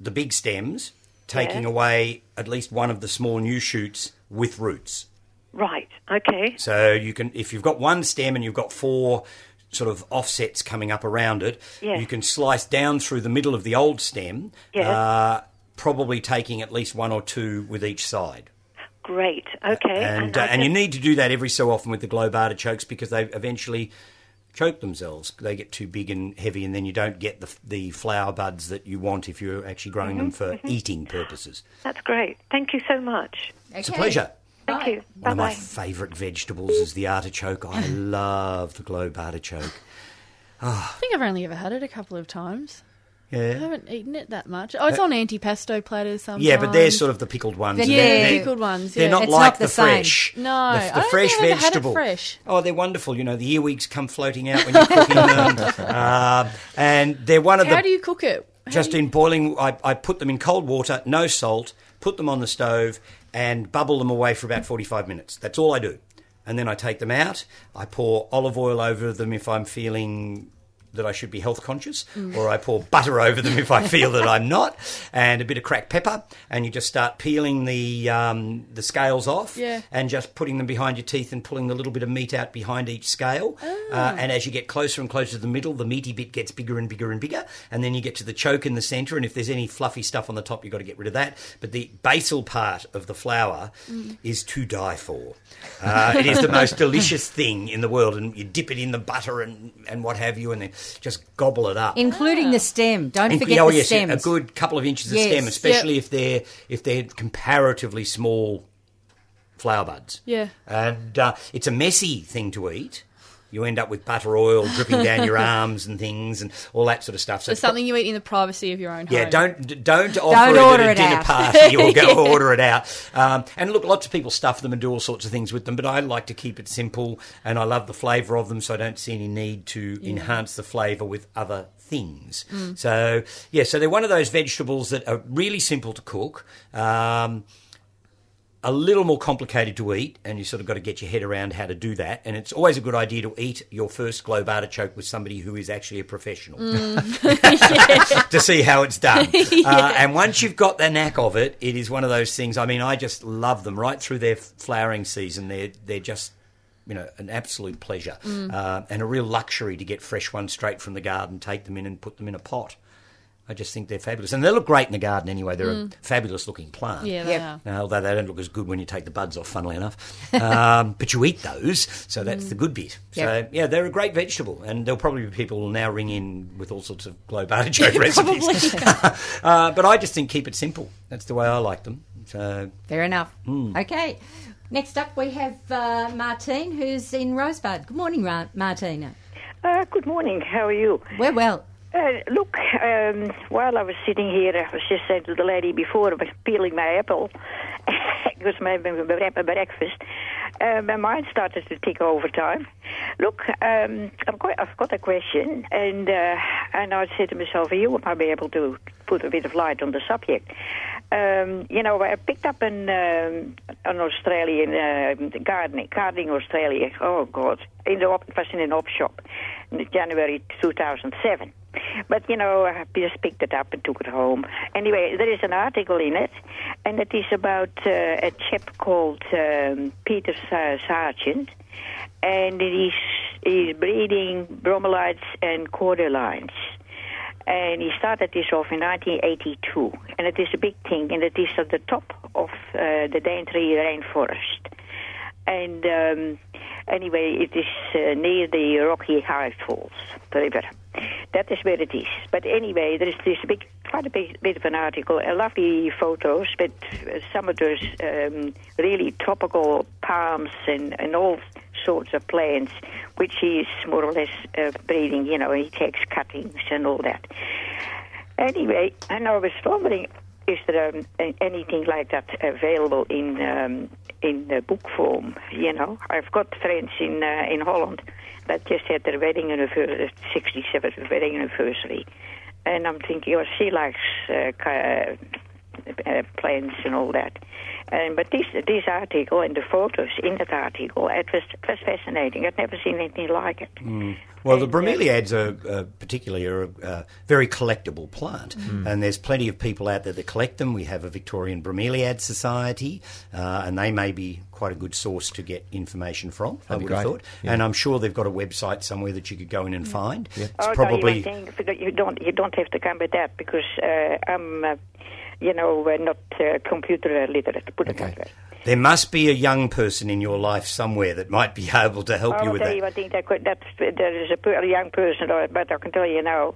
the big stems, taking Yeah. away at least one of the small new shoots with roots. Right. Okay. So you can, if you've got one stem and you've got four sort of offsets coming up around it, Yeah. you can slice down through the middle of the old stem, Yeah. uh, probably taking at least one or two with each side. Great. Okay. And uh, and you need to do that every so often with the globe artichokes because they eventually choke themselves. They get too big and heavy, and then you don't get the the flower buds that you want if you're actually growing them Mm-hmm, for eating purposes. That's great. Thank you so much. It's a pleasure. Thank Bye. you. One Bye of my favourite vegetables is the artichoke. I love the globe artichoke. I think I've only ever had it a couple of times. Yeah. I haven't eaten it that much. Oh, it's on antipasto platters sometimes. Yeah, but they're sort of the pickled ones. They're yeah, they're, they're, pickled ones. they're not It's like not the, the fresh. No, the, the don't fresh think I've ever had it vegetable. fresh. Oh, they're wonderful. You know, the earwigs come floating out when you're cooking them, uh, and they're one of How the. How do you cook it? How just you- in boiling, I, I put them in cold water, no salt, put them on the stove, and bubble them away for about 45 minutes. That's all I do. And then I take them out. I pour olive oil over them if I'm feeling that I should be health conscious, Mm. or I pour butter over them if I feel that I'm not, and a bit of cracked pepper, and you just start peeling the um, the scales off, Yeah. and just putting them behind your teeth and pulling the little bit of meat out behind each scale. Ah. Uh, and as you get closer and closer to the middle, the meaty bit gets bigger and bigger and bigger, and then you get to the choke in the centre. And if there's any fluffy stuff on the top, you've got to get rid of that. But the basal part of the flour Mm. is to die for. Uh, it is the most delicious thing in the world, and you dip it in the butter and, and what have you, and then just gobble it up. Including the stem. Don't And- forget oh, the yes, stems. a good couple of inches of stem, especially if they're if they're comparatively small flower buds. Yeah. and uh, it's a messy thing to eat. You end up with butter oil dripping down your arms and things, and all that sort of stuff. So It's something you eat in the privacy of your own home. yeah, don't don't offer Don't it at a it dinner out. party or go order it out. Um, and look, lots of people stuff them and do all sorts of things with them, but I like to keep it simple, and I love the flavour of them, so I don't see any need to enhance the flavour with other things. Mm. So yeah, so they're one of those vegetables that are really simple to cook. Um, a little more complicated to eat, and you sort of got to get your head around how to do that. And it's always a good idea to eat your first globe artichoke with somebody who is actually a professional to see how it's done. uh, and once you've got the knack of it, it is one of those things. I mean, I just love them right through their flowering season. They're they're just you know an absolute pleasure uh, and a real luxury to get fresh ones straight from the garden, take them in, and put them in a pot. I just think they're fabulous, and they look great in the garden anyway. They're a fabulous looking plant. Yeah, they Yep. are. Now, although they don't look as good when you take the buds off, funnily enough. Um, but you eat those, so that's the good bit. So, yeah, they're a great vegetable, and there'll probably be people now ring in with all sorts of globe artichoke recipes. uh, but I just think keep it simple. That's the way I like them. So, Fair enough. Hmm. Okay. Next up, we have uh, Martine, who's in Rosebud. Good morning, Ra- Martina. Uh, good morning. How are you? We're well. Uh, look, um, while I was sitting here, I was just saying to the lady before, I was peeling my apple. it was my, my, breakfast. Uh, my mind started to tick over time. Look, um, I've, got, I've got a question, and uh, and I said to myself, you might be able to put a bit of light on the subject. Um, you know, I picked up an um, an Australian uh, gardening, gardening Australia. Oh God, in the op- it was in an op shop in January 2007. But you know, I just picked it up and took it home. Anyway, there is an article in it, and it is about uh, a chap called um, Peter Sa- Sargent, and he's he's breeding bromeliads and cordylines and he started this off in 1982. And it is a big thing, and it is at the top of uh, the Daintree rainforest. And um, anyway, it is uh, near the Rocky High Falls River. That is where it is. But anyway, there is this big, quite a big, bit of an article, uh, lovely photos, but some of those um, really tropical palms and, and all sorts of plants, which he is more or less uh, breeding. You know, he takes cuttings and all that. Anyway, and I was wondering, is there um, anything like that available in um, in uh, book form? You know, I've got friends in uh, in Holland that just had their wedding anniversary, 67th wedding anniversary, and I'm thinking, oh, she likes uh, uh, plants and all that. Um, but this this article and the photos in that article, it was it was fascinating. I'd never seen anything like it. Well, the And, uh, bromeliads are uh, particularly are a uh, very collectible plant, and there's plenty of people out there that collect them. We have a Victorian Bromeliad Society, uh, and they may be quite a good source to get information from. I That'd be would have thought, Yeah. and I'm sure they've got a website somewhere that you could go in and find. It's Oh, probably no, you, don't you don't you don't have to come with that because uh, I'm, uh, you know, uh, not uh, computer literate. Put it Okay. that way. there must be a young person in your life somewhere that might be able to help you I'll with tell that. you, I think that could, that's, there is a, young person, but I can tell you now,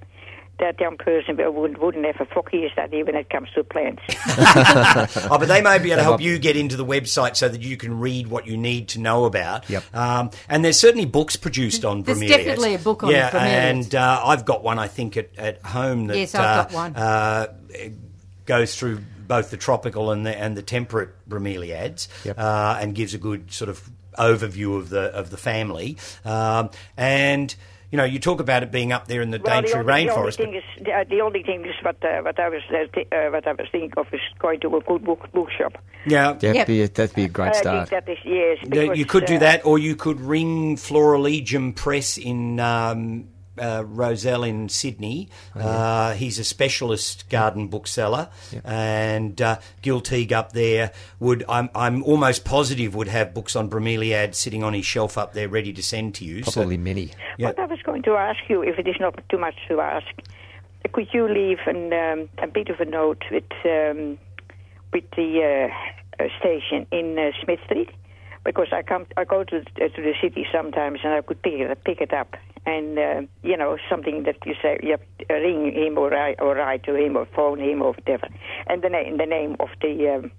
that young person wouldn't, wouldn't have a fucky study when it comes to plants. oh, but they may be able to help you get into the website so that you can read what you need to know about. Yep. Um, and there's certainly books produced on There's bromeliads. definitely a book on yeah, bromeliads. and uh, I've got one. I think at, at home that Yes, I've uh, got one. Uh, goes through both the tropical and the and the temperate bromeliads, Yep. uh, and gives a good sort of overview of the of the family. Um, and you know, you talk about it being up there in the Well, the Daintree the only rainforest. but- thing is, the, the only thing is what uh, what I was uh, th- uh, what I was thinking of is going to a good book bookshop. yeah, That'd, Yep. be a, that'd be a great start. think that is yes. Because, you could do uh, that, or you could ring Florilegium Press in um, uh, Rozelle in Sydney. Oh, uh, he's a specialist garden bookseller, and uh, Gil Teague up there would. I'm, I'm almost positive would have books on bromeliad sitting on his shelf up there, ready to send to you. So- Probably many. Yeah. What I was going to ask you, if it is not too much to ask, could you leave an, um, a bit of a note with um, with the uh, uh, station in uh, Smith Street? Because I come, I go to uh, to the city sometimes, and I could pick it pick it up, and uh, you know something that you say, you ring him or write, or write to him or phone him or whatever, and the name the name of the. Um,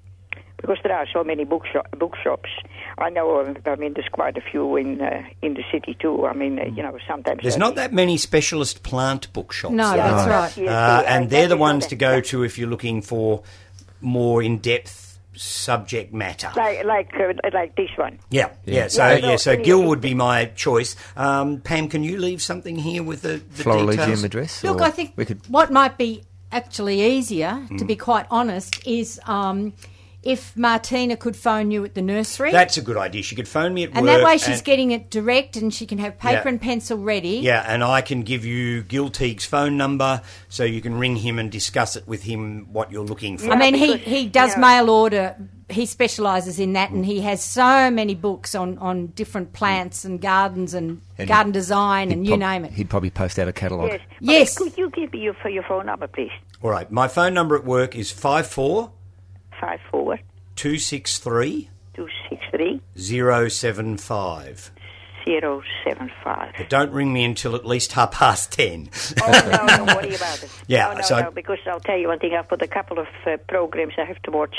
because there are so many bookshop, bookshops. I know, uh, I mean, there's quite a few in uh, in the city too. I mean, uh, you know, sometimes There's uh, not that many specialist plant bookshops. No, that's no. right. Uh, yes, and that they're the ones to go yeah. to if you're looking for more in-depth subject matter. like like uh, like this one. Yeah, yeah. So Yeah, yeah, so anyway, Gil would be my choice. Um, Pam, can you leave something here with the, the Florilegium details? address? Look, I think we could. what might be actually easier, Hmm. to be quite honest, is um, if Martina could phone you at the nursery. That's a good idea. She could phone me at and work. And that way she's and, getting it direct and she can have paper Yeah. and pencil ready. Yeah, and I can give you Gil Teague's phone number so you can ring him and discuss it with him what you're looking for. I mean, he, he does you know- mail order. He specialises in that, and he has so many books on, on different plants and gardens and, And garden design and you prob- name it. He'd probably post out a catalogue. Yes. Yes. Could you give me your for your phone number, please? All right, my phone number at work is five four Five four two six three two six three zero seven five. zero seven five. But don't ring me until at least half past ten. Oh no, don't worry about it. Yeah, no, no, so no, because I'll tell you one thing. I've got a couple of uh, programs I have to watch,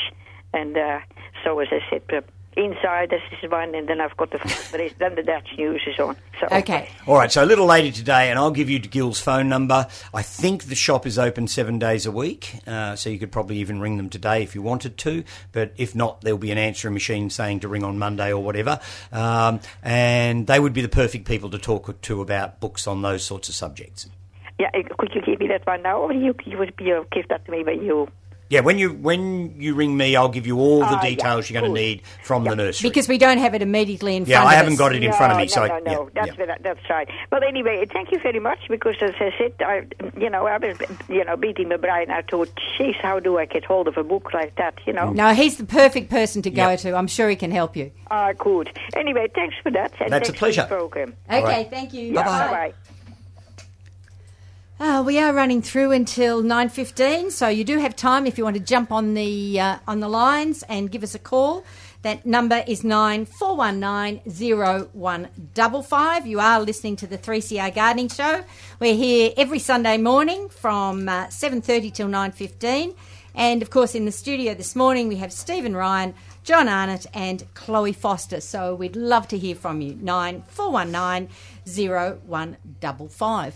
and uh, so as I said, Inside this is one, and then I've got the then the Dutch news is on. So Okay. All right, so a little later today, and I'll give you Gil's phone number. I think the shop is open seven days a week, uh, so you could probably even ring them today if you wanted to. But if not, there'll be an answering machine saying to ring on Monday or whatever. Um, and they would be the perfect people to talk to about books on those sorts of subjects. Yeah, could you give me that one now, or you you would be, uh, give that to me when you? Yeah, when you when you ring me, I'll give you all the yeah, details you're going to need from the nursery. Because we don't have it immediately in yeah, front Yeah, I haven't us. got it in no, front of me, no, so no, no, yeah, that's yeah. that- that's right. Well, anyway, thank you very much because, as I said, I, you know, I was, you know, beating my brain. I thought, jeez, how do I get hold of a book like that? You know, No, he's the perfect person to go Yeah. to. I'm sure he can help you. ah, good. Anyway, thanks for that. And That's a pleasure. For the program. Okay, right. thank you. Yeah, Bye-bye. bye. Uh, we are running through until nine fifteen, so you do have time if you want to jump on the uh, on the lines and give us a call. That number is nine four one nine zero one double five. You are listening to the Three CR Gardening Show. We're here every Sunday morning from uh, seven thirty till nine fifteen, and of course in the studio this morning we have Stephen Ryan, John Arnott, and Chloe Foster. So we'd love to hear from you. Nine four one nine zero one double five.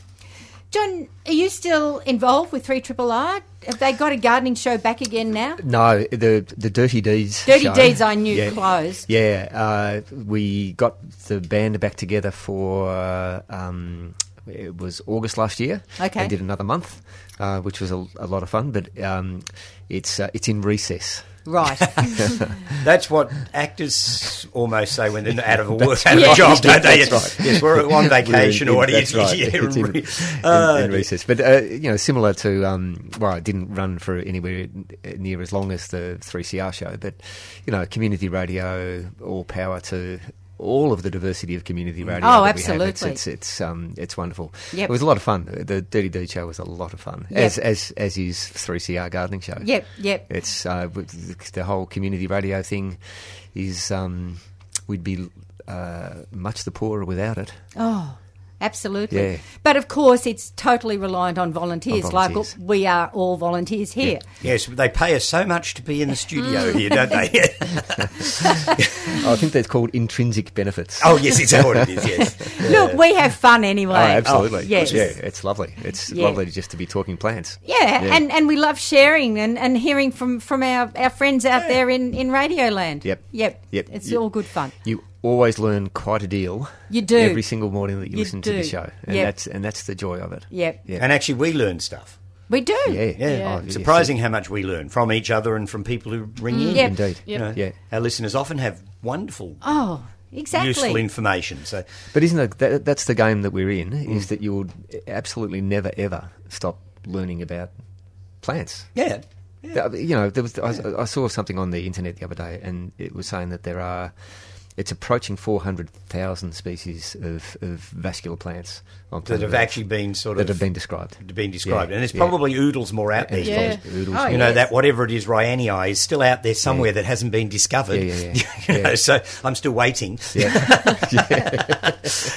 John, are you still involved with 3 Triple R? Have they got a gardening show back again now? No, the the Dirty Deeds. Dirty show. Deeds I knew yeah, closed. Yeah, uh, we got the band back together for uh, um, it was August last year. Okay. And did another month, uh, which was a, a lot of fun. But um, it's uh, it's in recess. Right. That's what actors almost say when they're out of a work, out of Yeah. a job, don't they? That's right. Yes, we're on vacation In- or what that's right. Yeah, It's in, re- uh, in recess. But uh, you know, similar to um, well, I didn't run for anywhere near as long as the 3CR show, but you know, community radio, all power to all of the diversity of community radio. Oh, that we have. absolutely. It's it's it's, um, it's wonderful. Yep. It was a lot of fun. The Dirty Deed show was a lot of fun, Yep. as as as is 3CR gardening show. Yep, yep. It's uh, the whole community radio thing is um, we'd be uh, much the poorer without it. Oh, absolutely. Yeah. But of course, it's totally reliant on volunteers, On like we are all volunteers here. Yes, they pay us so much to be in the studio here, don't they? Oh, I think that's called intrinsic benefits. oh, yes, it's what it is, yes. Look, we have fun anyway. Oh, absolutely. Oh, yes. Yeah, it's lovely. It's Yeah. lovely just to be talking plants. Yeah, Yeah. and, and we love sharing and, and hearing from, from our, our friends out there in, in Radio Land. Yep. Yep. Yep. It's You- all good fun. You always learn quite a deal. You do. every single morning that you, You listen to the show, and Yep. that's and that's the joy of it. Yep. Yeah. And actually, we learn stuff. We do. yeah, Yeah, Yeah. Oh, yes, surprising how much we learn from each other and from people who ring in. Yep. Indeed. You know, Yeah. Our listeners often have wonderful, Oh, exactly. useful information. So, But isn't it, that, that's the game that we're in? Mm. Is that you will absolutely never ever stop learning about plants. yeah. Uh, You know, there was I, I saw something on the internet the other day, and it was saying that there are. It's approaching 400,000 species of, of vascular plants on That have Earth actually been sort that of have been described. been described. Yeah, and there's yeah. probably oodles more out there. Yeah. oodles. Oh, You know, yes. that whatever it is, Ryanii is still out there somewhere that hasn't been discovered. Yeah, yeah, yeah. You know, Yeah. so I'm still waiting. Yeah.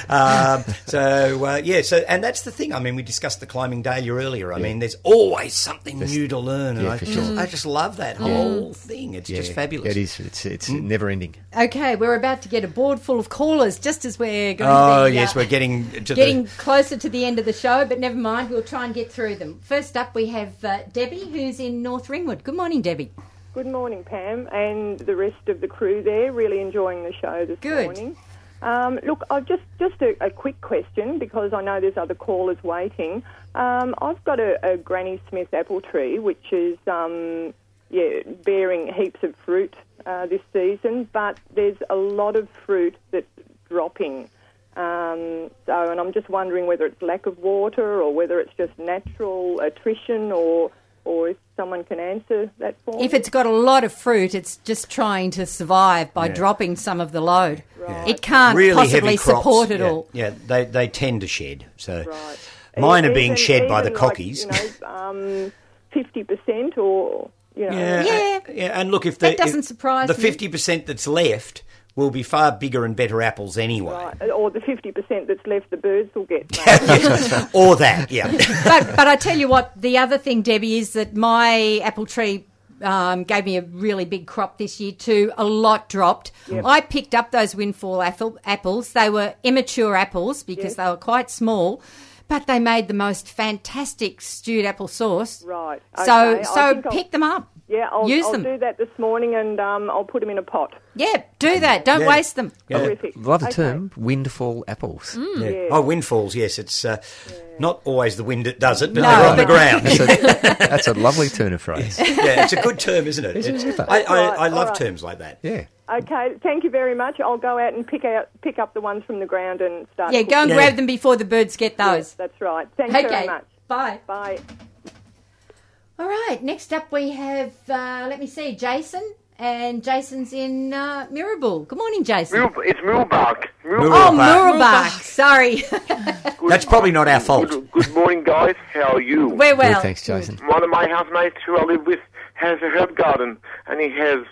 um, so uh, yeah, so and that's the thing. I mean, we discussed the climbing dahlia earlier. I mean, there's always something new to learn, and yeah, I, for just, sure. I just love that whole thing. It's just fabulous. It is. It's, it's Mm. never ending. Okay, we're about to get a board full of callers just as we're going Oh to be, yes, uh, we're getting to getting the. closer to the end of the show, but never mind, we'll try and get through them. First up, we have uh, Debbie, who's in North Ringwood. Good morning, Debbie. Good morning, Pam, and the rest of the crew there. Really enjoying the show this Good. morning. Um, look, I've just just a, a quick question because I know there's other callers waiting. Um, I've got a, a Granny Smith apple tree which is um, yeah bearing heaps of fruit uh, this season, but there's a lot of fruit that's dropping. Um, so, and I'm just wondering whether it's lack of water or whether it's just natural attrition or or if someone can answer that for me. If it's got a lot of fruit, it's just trying to survive by Yeah. dropping some of the load. Right. It can't Really possibly crops. support it yeah, all. Yeah, they they tend to shed. So Right. mine are being shed by the even like, cockies. you know, um, fifty percent, or you know, Yeah, Yeah. yeah, and look if the That doesn't if surprise the fifty percent that's left will be far bigger and better apples anyway. right, or the fifty percent that's left, the birds will get. or that, yeah. but but I tell you what, the other thing, Debbie, is that my apple tree um, gave me a really big crop this year too. A lot dropped. I picked up those windfall apple, apples. They were immature apples because they were quite small. But they made the most fantastic stewed apple sauce. Right. So okay. I so think I'll- pick them up. Yeah, I'll, use I'll them. do that this morning, and um, I'll put them in a pot. Yeah, do that. Don't Yeah. waste them. Yeah. Terrific. Love the Okay. term windfall apples. Mm. Yeah. Yeah. Oh, windfalls, yes. It's uh, not always the wind that does it, but No, they're on the ground. That's a, that's a lovely turn of phrase. yeah, it's a good term, isn't it? Isn't It's- it? I, I, Right, I love all right. terms like that. Yeah. Okay, thank you very much. I'll go out and pick out pick up the ones from the ground and start. Yeah, go and cooking. grab them before the birds get those. Yes, that's right. Thank okay. very much. Bye. Bye. All right, next up we have, uh, let me see, Jason. And Jason's in uh, Mirabel. Good morning, Jason. Mule, it's Mooroolbark. Mule- Oh, Mooroolbark. Sorry. good- That's probably not our fault. Good, good morning, guys. How are you? We're well. Good, thanks, Jason. One of my housemates who I live with has a herb garden, and he has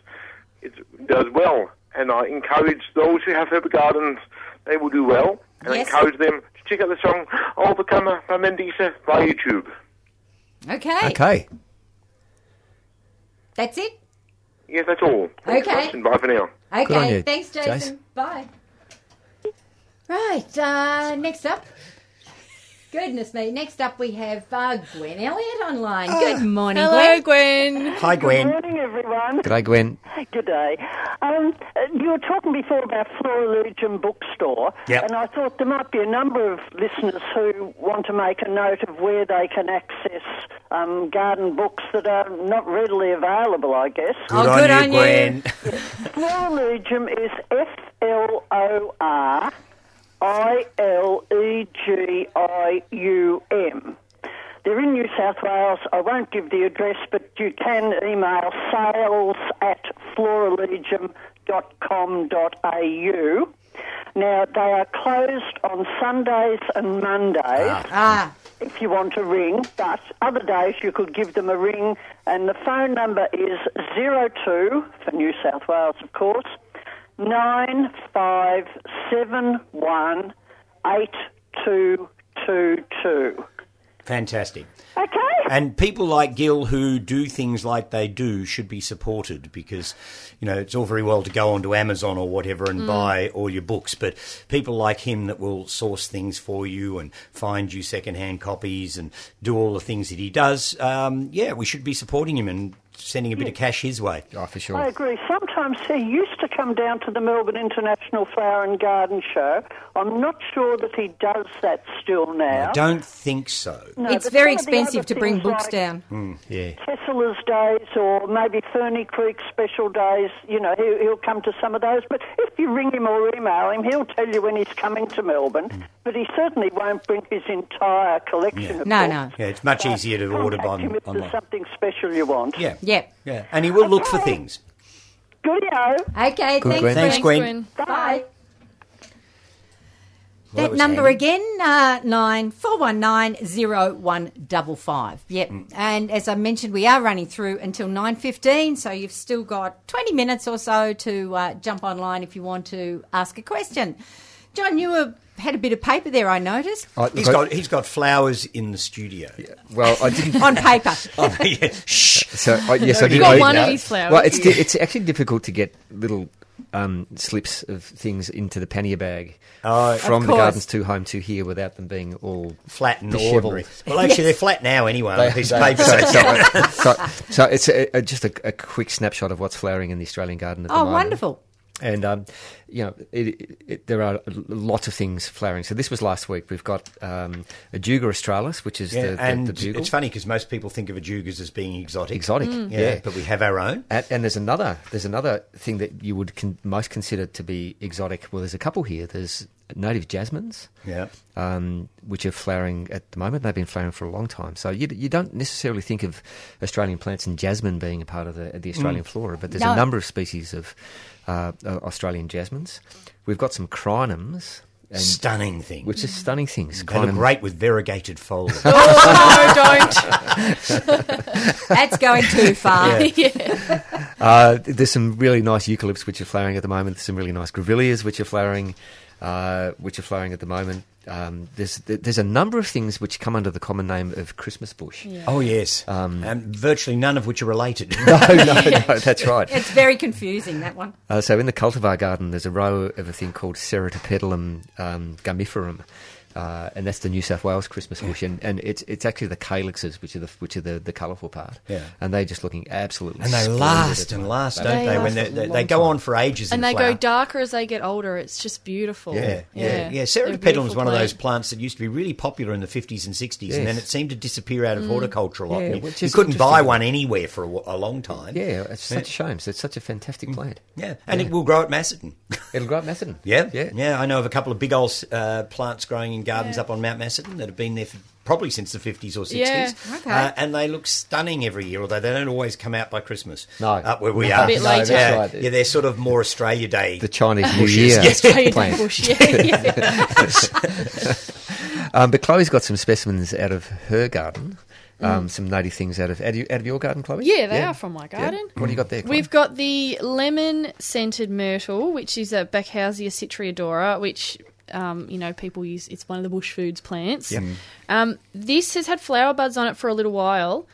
it does well. And I encourage those who have herb gardens; they will do well. And Yes. I encourage them to check out the song "Overcomer" by Mandisa by YouTube. Okay. Okay. That's it? Yes, that's all. Thanks Okay. much, and bye for now. Okay. on you, Thanks, Jason. Jason. Bye. Right, uh, next up. Goodness me. Next up, we have uh, Gwen Elliott online. Good morning, Hello, Gwen. Gwen. Hi, Gwen. Good morning, everyone. G'day, Gwen. Good day. Um, uh, you were talking before about Florilegium Bookstore, Yep. and I thought there might be a number of listeners who want to make a note of where they can access um, garden books that are not readily available, I guess. Oh, Good good on on you, you. Gwen. Flora Legion is F L O R I L E G I U M. They're in New South Wales. I won't give the address, but you can email sales at florilegium.com.au. Now, they are closed on Sundays and Mondays Ah, if you want to ring, but other days you could give them a ring, and the phone number is 02 for New South Wales, of course, 9571 8222. Fantastic. Okay? And people like Gil who do things like they do should be supported because, you know, it's all very well to go onto Amazon or whatever and buy all your books, but people like him that will source things for you and find you second-hand copies and do all the things that he does, um, yeah, we should be supporting him and sending a bit of cash his way. Oh, for sure. I agree. Sometimes he used to come down to the Melbourne International Flower and Garden Show. I'm not sure that he does that still now. I don't think so. No, it's very some of the expensive to bring books like down. Hmm, yeah. Tesselaar's days or maybe Ferny Creek special days, you know, he'll, he'll come to some of those. But if you ring him or email him, he'll tell you when he's coming to Melbourne. Hmm. But he certainly won't bring his entire collection of No, books. no. Yeah, it's much But easier to order contact on, him if online. there's something special you want. Yeah. Yeah. Yeah. And he will look for things. Goodie-o. Okay, Good, thanks, Gwen. Thanks, Gwen. Gwen. Bye. Well, that That number handy. again, uh, nine four one nine zero one double five. Yep. And as I mentioned, we are running through until nine fifteen, so you've still got twenty minutes or so to uh, jump online if you want to ask a question. John, you were, had a bit of paper there. I noticed I- He's I- got he's got flowers in the studio. well, I didn't. on paper. Oh, yeah. Shh. So I, yes, I did. got one of his flowers. Well, it's di- it's actually difficult to get little um, slips of things into the pannier bag Oh, from the gardens to home to here without them being all flat and Dishevelled. ordinary. Well, actually, they're flat now anyway. on a piece of They- paper. so, so, so, so it's a, a, just a, a quick snapshot of what's flowering in the Australian garden at the Oh, moment. wonderful. And um, you know, it, it, it, there are lots of things flowering. So this was last week. We've got um, Ajuga australis, which is Yeah, the, the, and the bugle. it's funny because most people think of ajugas as being exotic. exotic. Yeah, Yeah, but we have our own. And, and there's another there's another thing that you would con- most consider to be exotic. Well, there's a couple here. There's native jasmines, Yeah. um, which are flowering at the moment. They've been flowering for a long time. So you, you don't necessarily think of Australian plants and jasmine being a part of the, the Australian flora, but there's No. a number of species of uh, uh, Australian jasmines. We've got some crinums, and, Stunning things. which are stunning things. they look great with variegated foliage. Oh, no, don't. That's going too far. Uh, there's some really nice eucalypts which are flowering at the moment. There's some really nice grevilleas which are flowering, uh, which are flowering at the moment. Um, there's there's a number of things which come under the common name of Christmas bush. oh yes, and virtually none of which are related. No, no, no, that's right. It's very confusing, that one. Uh, so in the cultivar garden, there's a row of a thing called Ceratopetalum um, gummiferum. Uh, and that's the New South Wales Christmas bush, and, and it's it's actually the calyxes which are the which are the, the colourful part, Yeah. and they're just looking absolutely and they last and moment. last, They don't They they? last When they, they, they go on for ages. And in they flower. go darker as they get older. It's just beautiful. Yeah, yeah, yeah. They're Ceratopetalum is one of those plants that used to be really popular in the 50s and 60s, and then it seemed to disappear out of horticulture a lot. Yeah, you, you couldn't buy one anywhere for a, a long time. Yeah, it's such a shame. So it's such a fantastic plant. Yeah, and it will grow at Macedon. It'll grow at Macedon. Yeah, yeah. yeah. I know of a couple of big old uh, plants growing in gardens up on Mount Macedon that have been there for probably since the 50s or 60s. Yeah, okay. Uh, and they look stunning every year, although they don't always come out by Christmas. No. Up where we No, are. bit no, later. that's Yeah, right. yeah, they're sort of more Australia Day. The Chinese New Year yes. Australian plant. bush, yeah, yeah. Um, but Chloe's got some specimens out of her garden. Um, Some native things out of out of, you- out of your garden, Chloe. Yeah, they are from my garden. What do you got there? Chloe? We've got the lemon scented myrtle, which is a Backhousia citriodora, which um, you know people use. It's one of the bush foods plants. Um, this has had flower buds on it for a little while,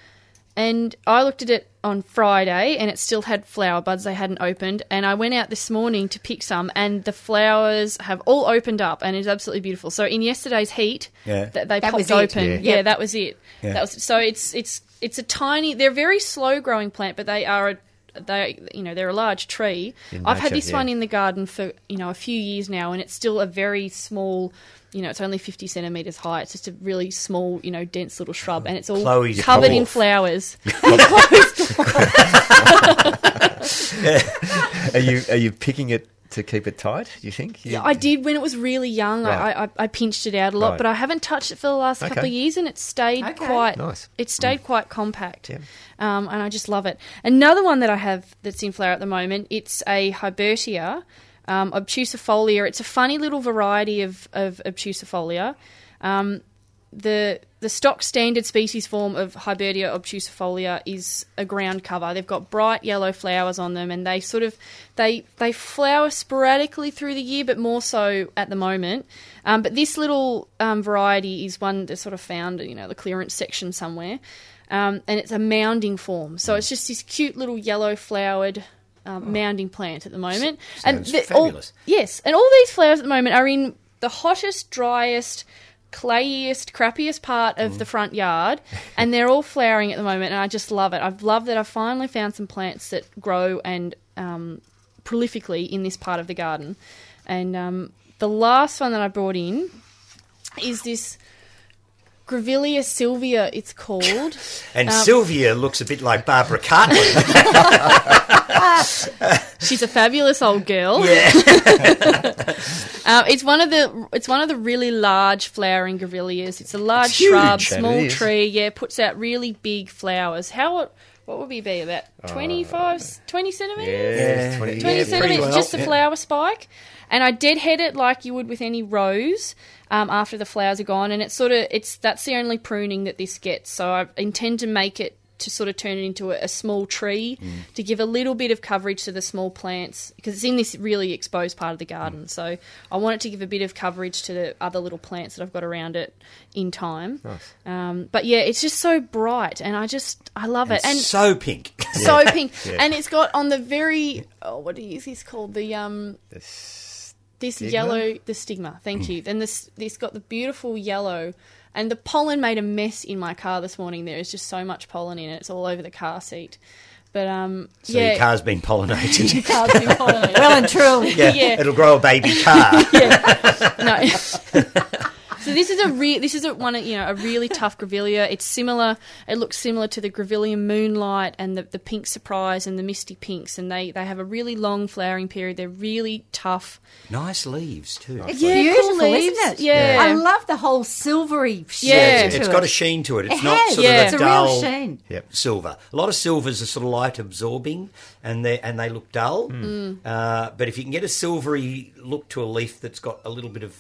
and I looked at it on Friday, and it still had flower buds they hadn't opened. And I went out this morning to pick some, and the flowers have all opened up, and it's absolutely beautiful. So in yesterday's heat, Yeah. th- they That popped open. Yeah. Yeah. that was it. Yeah. That was so. It's it's it's a tiny. They're a very slow growing plant, but they are a they you know they're a large tree. In I've had this yeah. one in the garden for you know a few years now, and it's still a very small. You know, it's only fifty centimeters high. It's just a really small, you know, dense little shrub, and it's all Chloe's covered in dwarf. flowers. Are you are you picking it to keep it tight? Do you think? You- Yeah, I did when it was really young. Right. I, I, I pinched it out a lot, Right. but I haven't touched it for the last couple of years, and it stayed Okay. quite Nice. It stayed quite compact, Yeah. um, and I just love it. Another one that I have that's in flower at the moment. It's a Hibbertia, um, obtusifolia. It's a funny little variety of of obtusifolia. Um, the the stock standard species form of Hibbertia obtusifolia is a ground cover. They've got bright yellow flowers on them, and they sort of they they flower sporadically through the year, but more so at the moment. Um, but this little um, variety is one that's sort of found, you know, the clearance section somewhere, um, and it's a mounding form. So it's just this cute little yellow flowered. Um, mounding plant at the moment, sounds the- all- yes, and all these flowers at the moment are in the hottest, driest, clayiest, crappiest part of the front yard, and they're all flowering at the moment, and I just love it. I've loved that I've finally found some plants that grow and um, prolifically in this part of the garden. And um, the last one that I brought in is this Grevillea sylvia, it's called. And Um, Sylvia looks a bit like Barbara Cartland. She's a fabulous old girl. yeah. Um, it's one of the it's one of the really large flowering grevilleas. It's a large It's shrub, that small tree. Yeah, puts out really big flowers. How what would we be about 25, 20 centimeters? Yeah, 20, 20 yeah, centimeters, well, just a yeah. flower spike. And I deadhead it like you would with any rose um, after the flowers are gone. And it's sort of it's that's the only pruning that this gets. So I intend to make it to sort of turn it into a, a small tree Mm. to give a little bit of coverage to the small plants because it's in this really exposed part of the garden. Mm. So I want it to give a bit of coverage to the other little plants that I've got around it in time. Um, but yeah, it's just so bright, and I just I love it. And so pink. so pink, Yeah. and it's got on the very oh, what is this called? The um, This- this Stigma? yellow, the stigma. Thank you. Then this this got the beautiful yellow, and the pollen made a mess in my car this morning. There is just so much pollen in it; it's all over the car seat. But um, So yeah, your car's been pollinated. car's been pollinated. Well and truly. yeah, Yeah. It'll grow a baby car. yeah, no. so this is a re- this is a one you know a really tough grevillea. It's similar. It looks similar to the grevillea moonlight and the, the pink surprise and the misty pinks, and they they have a really long flowering period. They're really tough. nice leaves too. It's Yeah, beautiful, cool leaves. isn't it? Yeah. I love the whole silvery sheen Yeah. to it's it. got a sheen to it. It's It not has. sort Yeah. of It's a a real dull sheen. Yep. silver. A lot of silvers are sort of light absorbing, and they and they look dull. Mm. Uh, but if you can get a silvery look to a leaf that's got a little bit of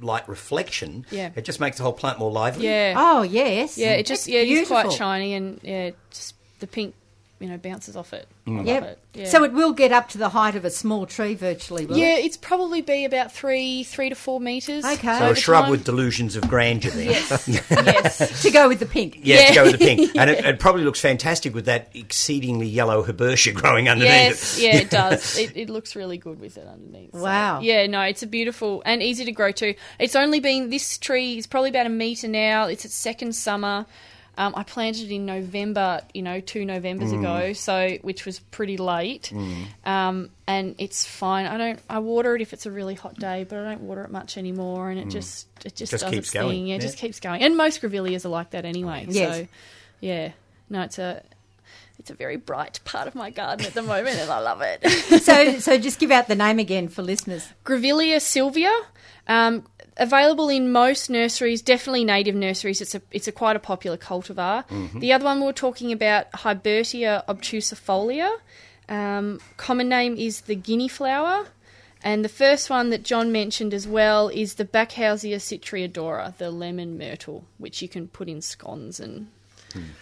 light reflection, Yeah. it just makes the whole plant more lively. Yeah, Oh, yes. yeah. It just That's yeah, it is quite beautiful. shiny and yeah, just the pink you know bounces off it. Mm. I love Yep. it. Yeah. So it will get up to the height of a small tree virtually, will yeah, it? it's probably be about three three to four meters. Okay. So a shrub time. with delusions of grandeur there. yes, yes. To go with the pink. Yeah, to go with the pink. And it, it probably looks fantastic with that exceedingly yellow herbaceous growing underneath Yes, it. yeah, it does. It, it looks really good with it underneath. So, Wow. yeah, no, it's a beautiful and easy to grow too. It's only been this tree is probably about a meter now. It's its second summer. Um, I planted it in November, you know, two Novembers Mm. ago, so which was pretty late. Um, and it's fine. I don't. I water it if it's a really hot day, but I don't water it much anymore. And it just it just, Mm. Just does keeps its going, thing. Yeah, it just keeps going. And most grevilleas are like that anyway. Yes. So yeah, no, it's a it's a very bright part of my garden at the moment, and I love it. so, so just give out the name again for listeners. Grevillea sylvia, um, available in most nurseries, definitely native nurseries. It's a it's a quite a popular cultivar. The other one we are talking about, Hibbertia obtusifolia. Um, common name is the guinea flower. And the first one that John mentioned as well is the Backhousia citriodora, the lemon myrtle, which you can put in scones and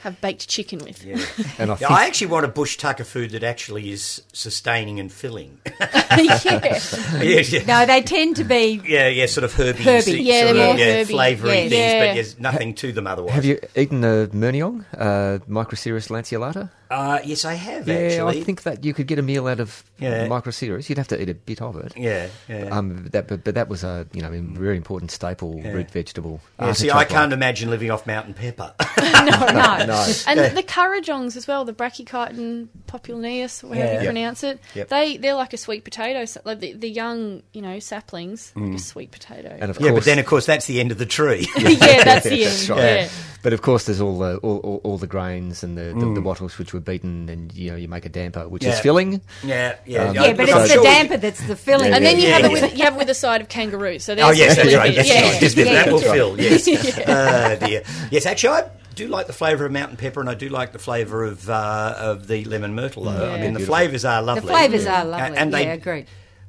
have baked chicken with. Yeah. And I Yeah, think I actually want a bush tucker food that actually is sustaining and filling. yeah. yeah, yeah. No, they tend to be. Yeah, yeah, sort of herby, Herby. Yeah, sort they're of, yeah, herby. flavoury Yes. things, Yeah. but there's nothing to them otherwise. have you eaten the Murnong, uh, Microseris lanceolata? Uh, yes, I have Yeah, actually. I think that you could get a meal out of Yeah. Microseris. You'd have to eat a bit of it. Yeah, yeah. Um, that, but, but that was a you know a very important staple Yeah. root vegetable. yeah, see, I can't imagine living off mountain pepper. No, no. No, And the currajongs as well, the Brachychiton populineus, or however Yeah. you Yep. pronounce it. Yep. They they're like a sweet potato, so- like the, the young you know saplings, like a sweet potato. and of yeah, course, but then of course that's the end of the tree. yeah, that's the end. That's right. Yeah. But of course, there's all the all, all, all the grains and the, the, Mm. the bottles which were beaten, and you know you make a damper, which Yeah. is filling. yeah, yeah, Um, Yeah, but So- it's the damper that's the filling. Yeah, And then you Yeah, have yeah. it with you have it with a side of kangaroo. So Oh there's yes, the that's right. filling. That's yeah. right. Just- Yeah. That will fill. Yes. Oh dear. Yes, actually, I do like the flavour of mountain pepper, and I do like the flavour of uh, of the lemon myrtle. Though. I mean, the Beautiful. flavours are lovely. The lovely. flavours are lovely. and they yeah, agreed.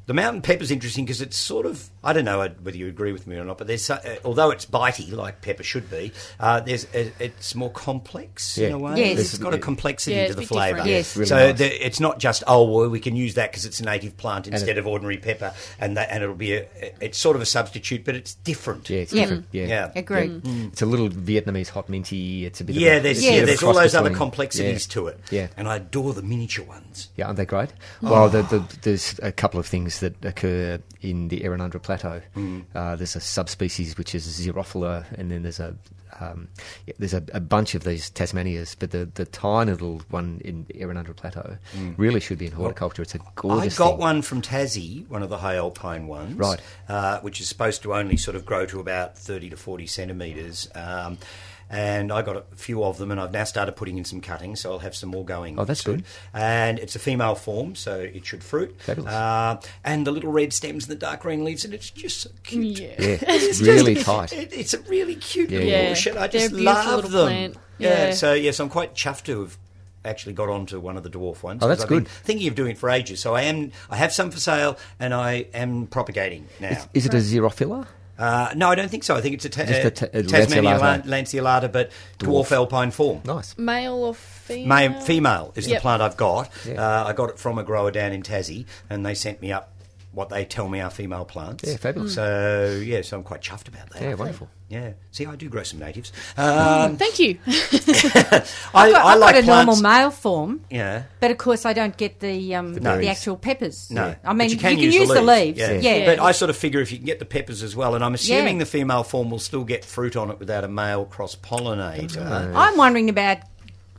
The mountain pepper's interesting because it's sort of I don't know whether you agree with me or not, but there's uh, although it's bitey like pepper should be, uh, there's uh, it's more complex in a way. Yes. it's got a complexity Yeah, to the a bit different. flavour. Yes. Really so nice. the, it's not just oh well we can use that because it's a native plant instead it- of ordinary pepper, and that and it'll be a it's sort of a substitute, but it's different. Yeah, it's Yeah. different. Yeah, Yeah. Agreed. It's a little Vietnamese hot minty. It's a bit. Yeah, of a, there's it's Yeah. a yeah, bit of a there's all cross those other complexities yeah. to it. Yeah. and I adore the miniature ones. Yeah, aren't they great? Well, the, the, there's a couple of things that occur in the Errinundra Plateau. Mm. Uh, there's a subspecies which is Xerophila, and then there's a um, yeah, there's a, a bunch of these Tasmannias, but the, the tiny little one in the Errinundra Plateau really should be in horticulture. It's a Mm. I got thing. one from Tassie, one of the high alpine ones, Right. uh, which is supposed to only sort of grow to about thirty to forty centimetres. Um, and I got a few of them, and I've now started putting in some cuttings, so I'll have some more going. Oh, that's soon. good. And it's a female form, so it should fruit. Fabulous. Uh, and the little red stems and the dark green leaves, and it's just so cute. Yeah. Yeah, It's it's really just- tight. It, it's a really cute Yeah. little Yeah. bush, and I just love little them. plant. Yeah. Yeah. So yes, I'm quite chuffed to have actually got onto one of the dwarf ones. Oh, that's 'cause I've been good. Thinking of doing it for ages, so I am. I have some for sale, and I am propagating now. Is it a Xerophila? Uh, no, I don't think so. I think it's a, ta- Just a uh, ta- Tasmannia lanceolata. lanceolata, but dwarf, Dwarf. alpine form. Nice. Male or female? Ma- female is the plant I've got. Yeah. Uh, I got it from a grower down in Tassie, and they sent me up what they tell me are female plants. Yeah, fabulous. So yeah, so I'm quite chuffed about that. Yeah, wonderful. Yeah, see, I do grow some natives. Um, Thank you. I, I've got, I I've like got a plants. normal male form, Yeah. but of course I don't get the um, the, berries. actual peppers. No, I mean But you can, use, the the leaves. Yeah. Yeah. but I sort of figure if you can get the peppers as well, and I'm assuming Yeah. the female form will still get fruit on it without a male cross pollinator. I'm wondering about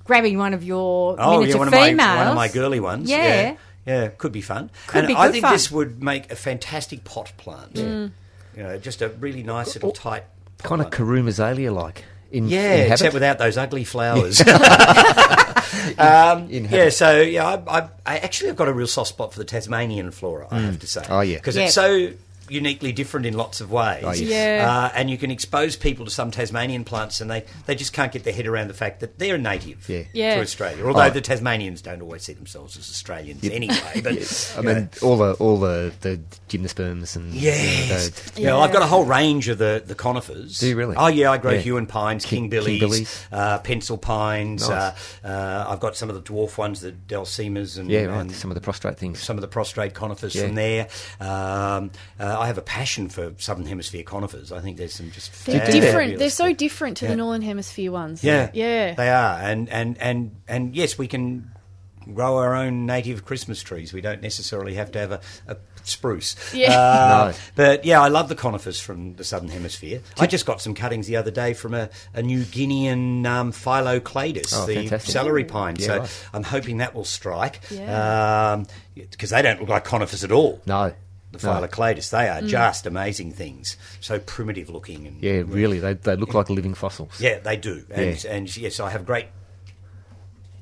grabbing one of your Oh, yeah, miniature one of my females. one of my girly ones. Yeah. Yeah, Yeah, could be fun. Could and be I think fun. this would make a fantastic pot plant. Mm. You know, just a really nice little tight. pot Kind of plant. Kurume azalea like. In, Yeah, in except without those ugly flowers. um, in yeah, so yeah, I, I, I actually have got a real soft spot for the Tasmanian flora. I have to say. Oh, yeah. because Yeah. it's so uniquely different in lots of ways. Oh, yes. Yeah. Uh, and you can expose people to some Tasmanian plants, and they, they just can't get their head around the fact that they're native Yeah. Yeah. to Australia. Although Oh. the Tasmanians don't always see themselves as Australians anyway. But I you know. mean, all the all the, the gymnosperms and you know, the- Yeah, I've got a whole range of the, the conifers. Do you really? Oh, yeah, I grow Yeah. Huon pines, King- King, King Billies, Billies. Uh, pencil pines. Nice. Uh, uh, I've got some of the dwarf ones, the Diselmas, and, yeah, right. and Some of the prostrate things. some of the prostrate conifers Yeah. from there. Um, uh, I have a passion for Southern Hemisphere conifers. I think there's some just They're different. They're so different to Yeah. the Northern Hemisphere ones. Yeah, Yeah. they are, and and and and yes, we can grow our own native Christmas trees. We don't necessarily have to have a, a spruce. Yeah. Uh, No. But yeah, I love the conifers from the southern hemisphere. I just got some cuttings the other day from a, a New Guinean um, Phyllocladus, Oh, the fantastic. celery pine. Yeah, so right. I'm hoping that will strike. Yeah. Because they don't look like conifers at all. No. The no. Phyllocladus, they Mm. are just amazing things. So primitive looking and Yeah, really. They, they look like living fossils. yeah, they do, and, Yeah. and yes, I have great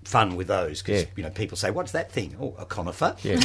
fun with those because Yeah. you know people say, "What's that thing?" Oh, a conifer, Yeah.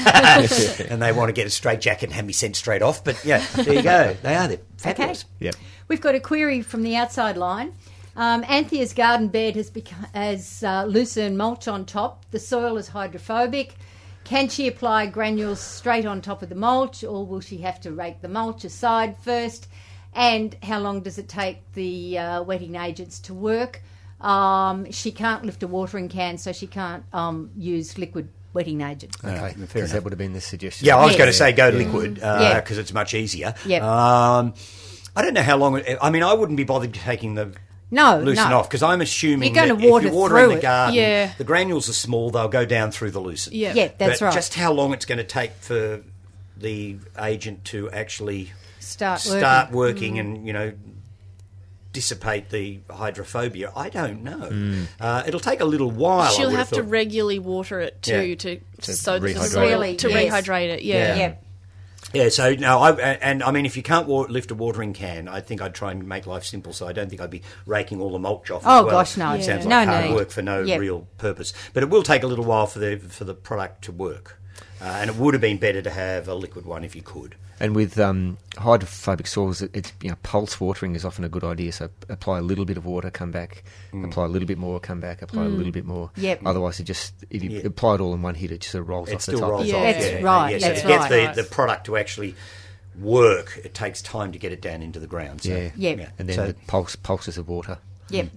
and they want to get a straight jacket and have me sent straight off. But yeah, there you go. They are. They're fabulous. yep. We've got a query from the outside line. Um, Anthea's garden bed has become has uh, lucerne mulch on top. The soil is hydrophobic. Can she apply granules straight on top of the mulch, or will she have to rake the mulch aside first? And how long does it take the uh, wetting agents to work? um, she can't lift a watering can, so she can't um, use liquid wetting agent. Okay, fair because enough. that would have been the suggestion. Yeah, I was Yes. going to say go Yeah. liquid because Yeah. it's much easier. Yep. Um, I don't know how long. It, I mean, I wouldn't be bothered taking the No, lucerne no. off because I'm assuming You're gonna water if you water through in the it. garden, Yeah. the granules are small; they'll go down through the lucerne. Yeah. Yeah, that's but right. Just how long it's going to take for the agent to actually Start start working. working and you know dissipate the hydrophobia. I don't know. Hmm. Uh, it'll take a little while. She'll would have to regularly water it too Yeah. to, To so that the rehydrate soil Really, to yes. rehydrate it. Yeah. Yeah. Yeah, so no, I and I mean, if you can't wa- lift a watering can, I think I'd try and make life simple. So I don't think I'd be raking all the mulch off. Oh, as well. gosh, no. It sounds Yeah. like No hard need. work for no Yep. real purpose. But it will take a little while for the for the product to work, uh, and it would have been better to have a liquid one if you could. And with um, hydrophobic soils, it, it's you know pulse watering is often a good idea. So apply a little bit of water, come back, Mm. apply a little bit more, come back, apply a little bit more. Yep. Otherwise, it just if you Yeah. apply it all in one hit, it just sort of rolls It off the top. rolls Yeah. off. That's yeah, right, Yeah, so that's to get right. the, the product to actually work, it takes time to get it down into the ground. So, Yeah. Yep. And then So- the pulse pulses of water. Yep.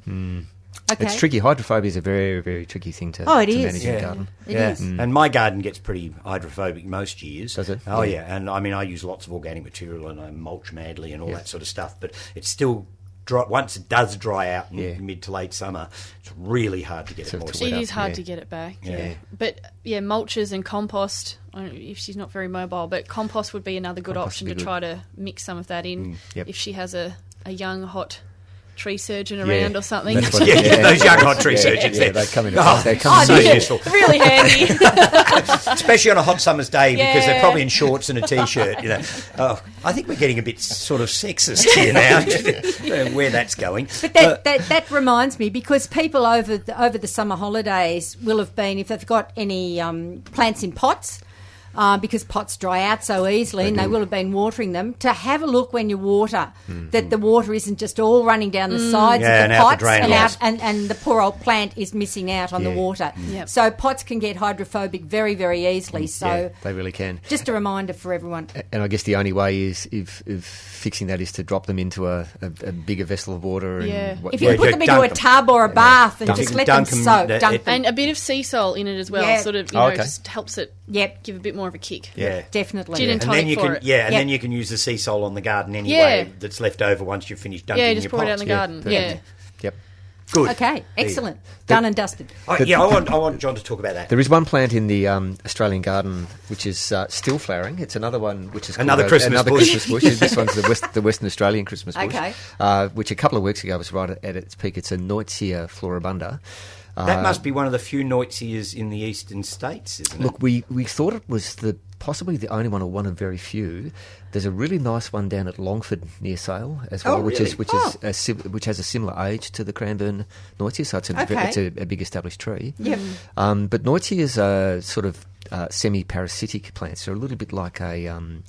Okay. It's tricky. Hydrophobia is a very very tricky thing to, Oh, it to is. manage in Yeah. a garden. It yeah, is. Mm. and my garden gets pretty hydrophobic most years. Does it? Oh Yeah. yeah. and I mean I use lots of organic material and I mulch madly and all Yeah. that sort of stuff. But it's still dry, once it does dry out in Yeah. mid to late summer, it's really hard to get So it to moist. wet It up, is hard yeah. to get it back. Yeah. Yeah. But yeah, mulches and compost. I don't know if she's not very mobile, but compost would be another good Compost option to be try to mix some of that in. Mm. yep. If she has a, a young hot tree surgeon Yeah. around or something. That's what- Yeah, get those young hot tree yeah, surgeons Yeah, there. they come in. Oh, they come Oh, so yeah. useful. really handy. especially on a hot summer's day because they're probably in shorts and a t-shirt. You know, oh, I think we're getting a bit sort of sexist here now. Uh, Where that's going, But that, that, that reminds me because people over the, over the summer holidays will have been if they've got any um, plants in pots. Uh, because pots dry out so easily, and they will have been watering them. To have a look when you water, mm-hmm. that the water isn't just all running down the mm. sides Yeah, of and the out the pots, drain and, out, and and the poor old plant is missing out on the Yeah. water. Mm. Yep. So pots can get hydrophobic very very easily. Mm. So Yeah, they really can. just a reminder for everyone. And I guess the only way is if, if fixing that is to drop them into a, a, a bigger vessel of water. And Yeah. what- If you Yeah, put you them into a tub or a bath and just let them soak, uh, dunk uh, them. and a bit of sea salt in it as well, Yeah. sort of, you Oh, know, okay. just helps it Yep, give a bit more of a kick. yeah. definitely. Gin and And tonic then you for can, it. yeah, and Yep. then you can use the sea salt on the garden anyway Yeah. that's left over once you've finished dunking Yeah, just your pour it out pots. in the Yeah, garden. perfect. Yeah. Yep. Good. Okay, excellent. Done and dusted. Oh, yeah, I want, I want John to talk about that. There is one plant in the um, Australian garden which is uh, still flowering. It's another one which is Another a- Christmas another bush. Christmas bush. this one's the, West, the Western Australian Christmas bush, Okay. uh, which a couple of weeks ago was right at, at its peak. It's a Nuytsia floribunda. That Uh, must be one of the few Nuytsias in the eastern states, isn't Look, it? we, we thought it was the possibly the only one or one of very few. There's a really nice one down at Longford near Sale as well, Oh, which really? is which Oh. is a, which has a similar age to the Cranbourne Nuytsia, so it's a, Okay. it's a, a big established tree. Yep. Um, but Nuytsias are sort of uh, semi-parasitic plants. They're a little bit like a um,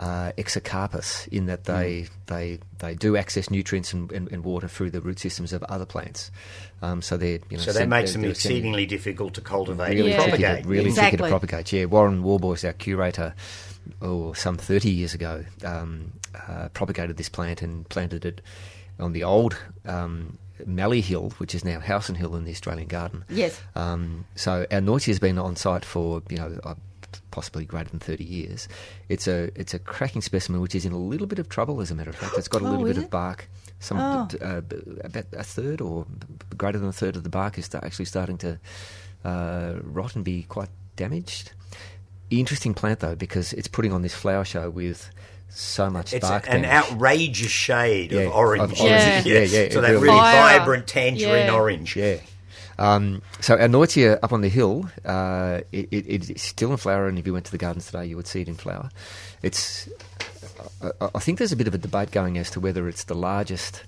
uh, exocarpos in that they they they do access nutrients and, and, and water through the root systems of other plants. Um, so they're you know So that sem- makes them they're exceedingly difficult to cultivate really and Yeah. tricky, to, propagate. really tricky to propagate. Yeah, Warren Worboys, our curator, oh, some 30 years ago, um, uh, propagated this plant and planted it on the old um, Mallee Hill, which is now Howson Hill in the Australian Garden. Yes. Um, so our Nuytsia has been on site for you know uh, possibly greater than 30 years. It's a it's a cracking specimen which is in a little bit of trouble. As a matter of fact, it's got a Oh, little is bit it? of bark. Some Oh. uh, about a third or greater than a third of the bark is actually starting to uh, rot and be quite damaged. Interesting plant though because it's putting on this flower show with so much It's bark an damage. outrageous shade Yeah, of orange. of orange. Yeah, yeah, So that really- really Fire. vibrant tangerine Yeah. orange. Yeah. Um, so our Nuytsia up on the hill, uh, it, it, it's still in flower, and if you went to the gardens today, you would see it in flower. It's, I- I think there's a bit of a debate going as to whether it's the largest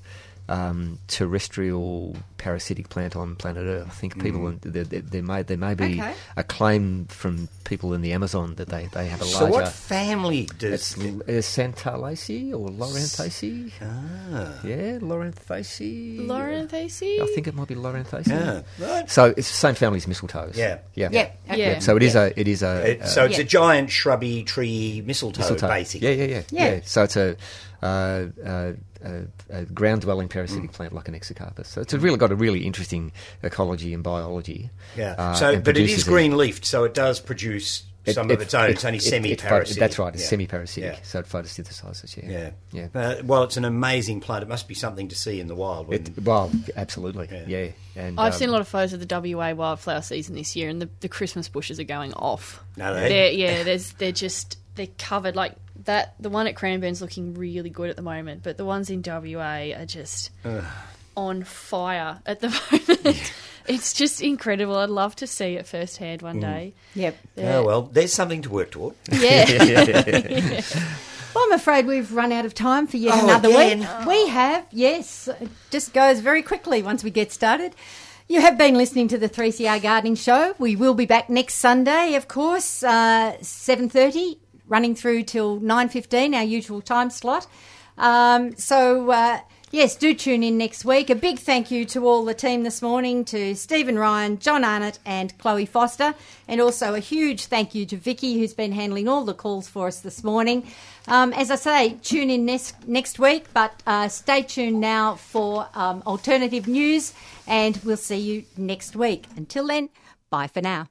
um, terrestrial parasitic plant on planet Earth. I think people, there, there, there may there may be Okay. a claim from people in the Amazon that they, they have a large. So larger. what family it's does... uh, Santalaceae or Loranthaceae? Ah, Yeah, Loranthaceae. Loranthaceae? I think it might be Loranthaceae. yeah. Right. So it's the same family as mistletoes. Yeah. yeah, Yep. Okay. Yeah. So it is a it is a, It- a so it's Yeah. a giant shrubby tree mistletoe, mistletoe. basically. Yeah, yeah, yeah, Yeah. yeah. So it's a uh, uh, a, a ground dwelling parasitic plant like an exocarpos. So it's really got a really interesting ecology and biology. Yeah. Uh, so, but it produces is a- green leafed, so it does produce it- some it- of its own. It's only it- it- semi it pho- parasitic. That's right, it's Yeah. semi-parasitic, Yeah. so it photosynthesizes. Yeah, Yeah. yeah. Uh, well, it's an amazing plant. It must be something to see in the wild. It, well, absolutely, Yeah. yeah. And I've um, seen a lot of photos of the WA wildflower season this year, and the, the Christmas bushes are going off. No, they- They're, yeah, there's they're just they're covered like that. The one at Cranbourne's looking really good at the moment, but the ones in WA are just on fire at the moment. it's just incredible. I'd love to see it firsthand one day. Yep. Oh, well, there's something to work toward. Yeah. Well, I'm afraid we've run out of time for yet Oh, another again? week. We have, yes. It just goes very quickly once we get started. You have been listening to the 3CR Gardening Show. We will be back next Sunday, of course, uh, 7.30, running through till 9.15, our usual time slot. Um, so, uh, yes, do tune in next week. A big thank you to all the team this morning, to Stephen Ryan, John Arnott and Chloe Foster, and also a huge thank you to Vicky, who's been handling all the calls for us this morning. Um, as I say, tune in next, next week, but uh, stay tuned now for um, alternative news, and we'll see you next week. Until then, bye for now.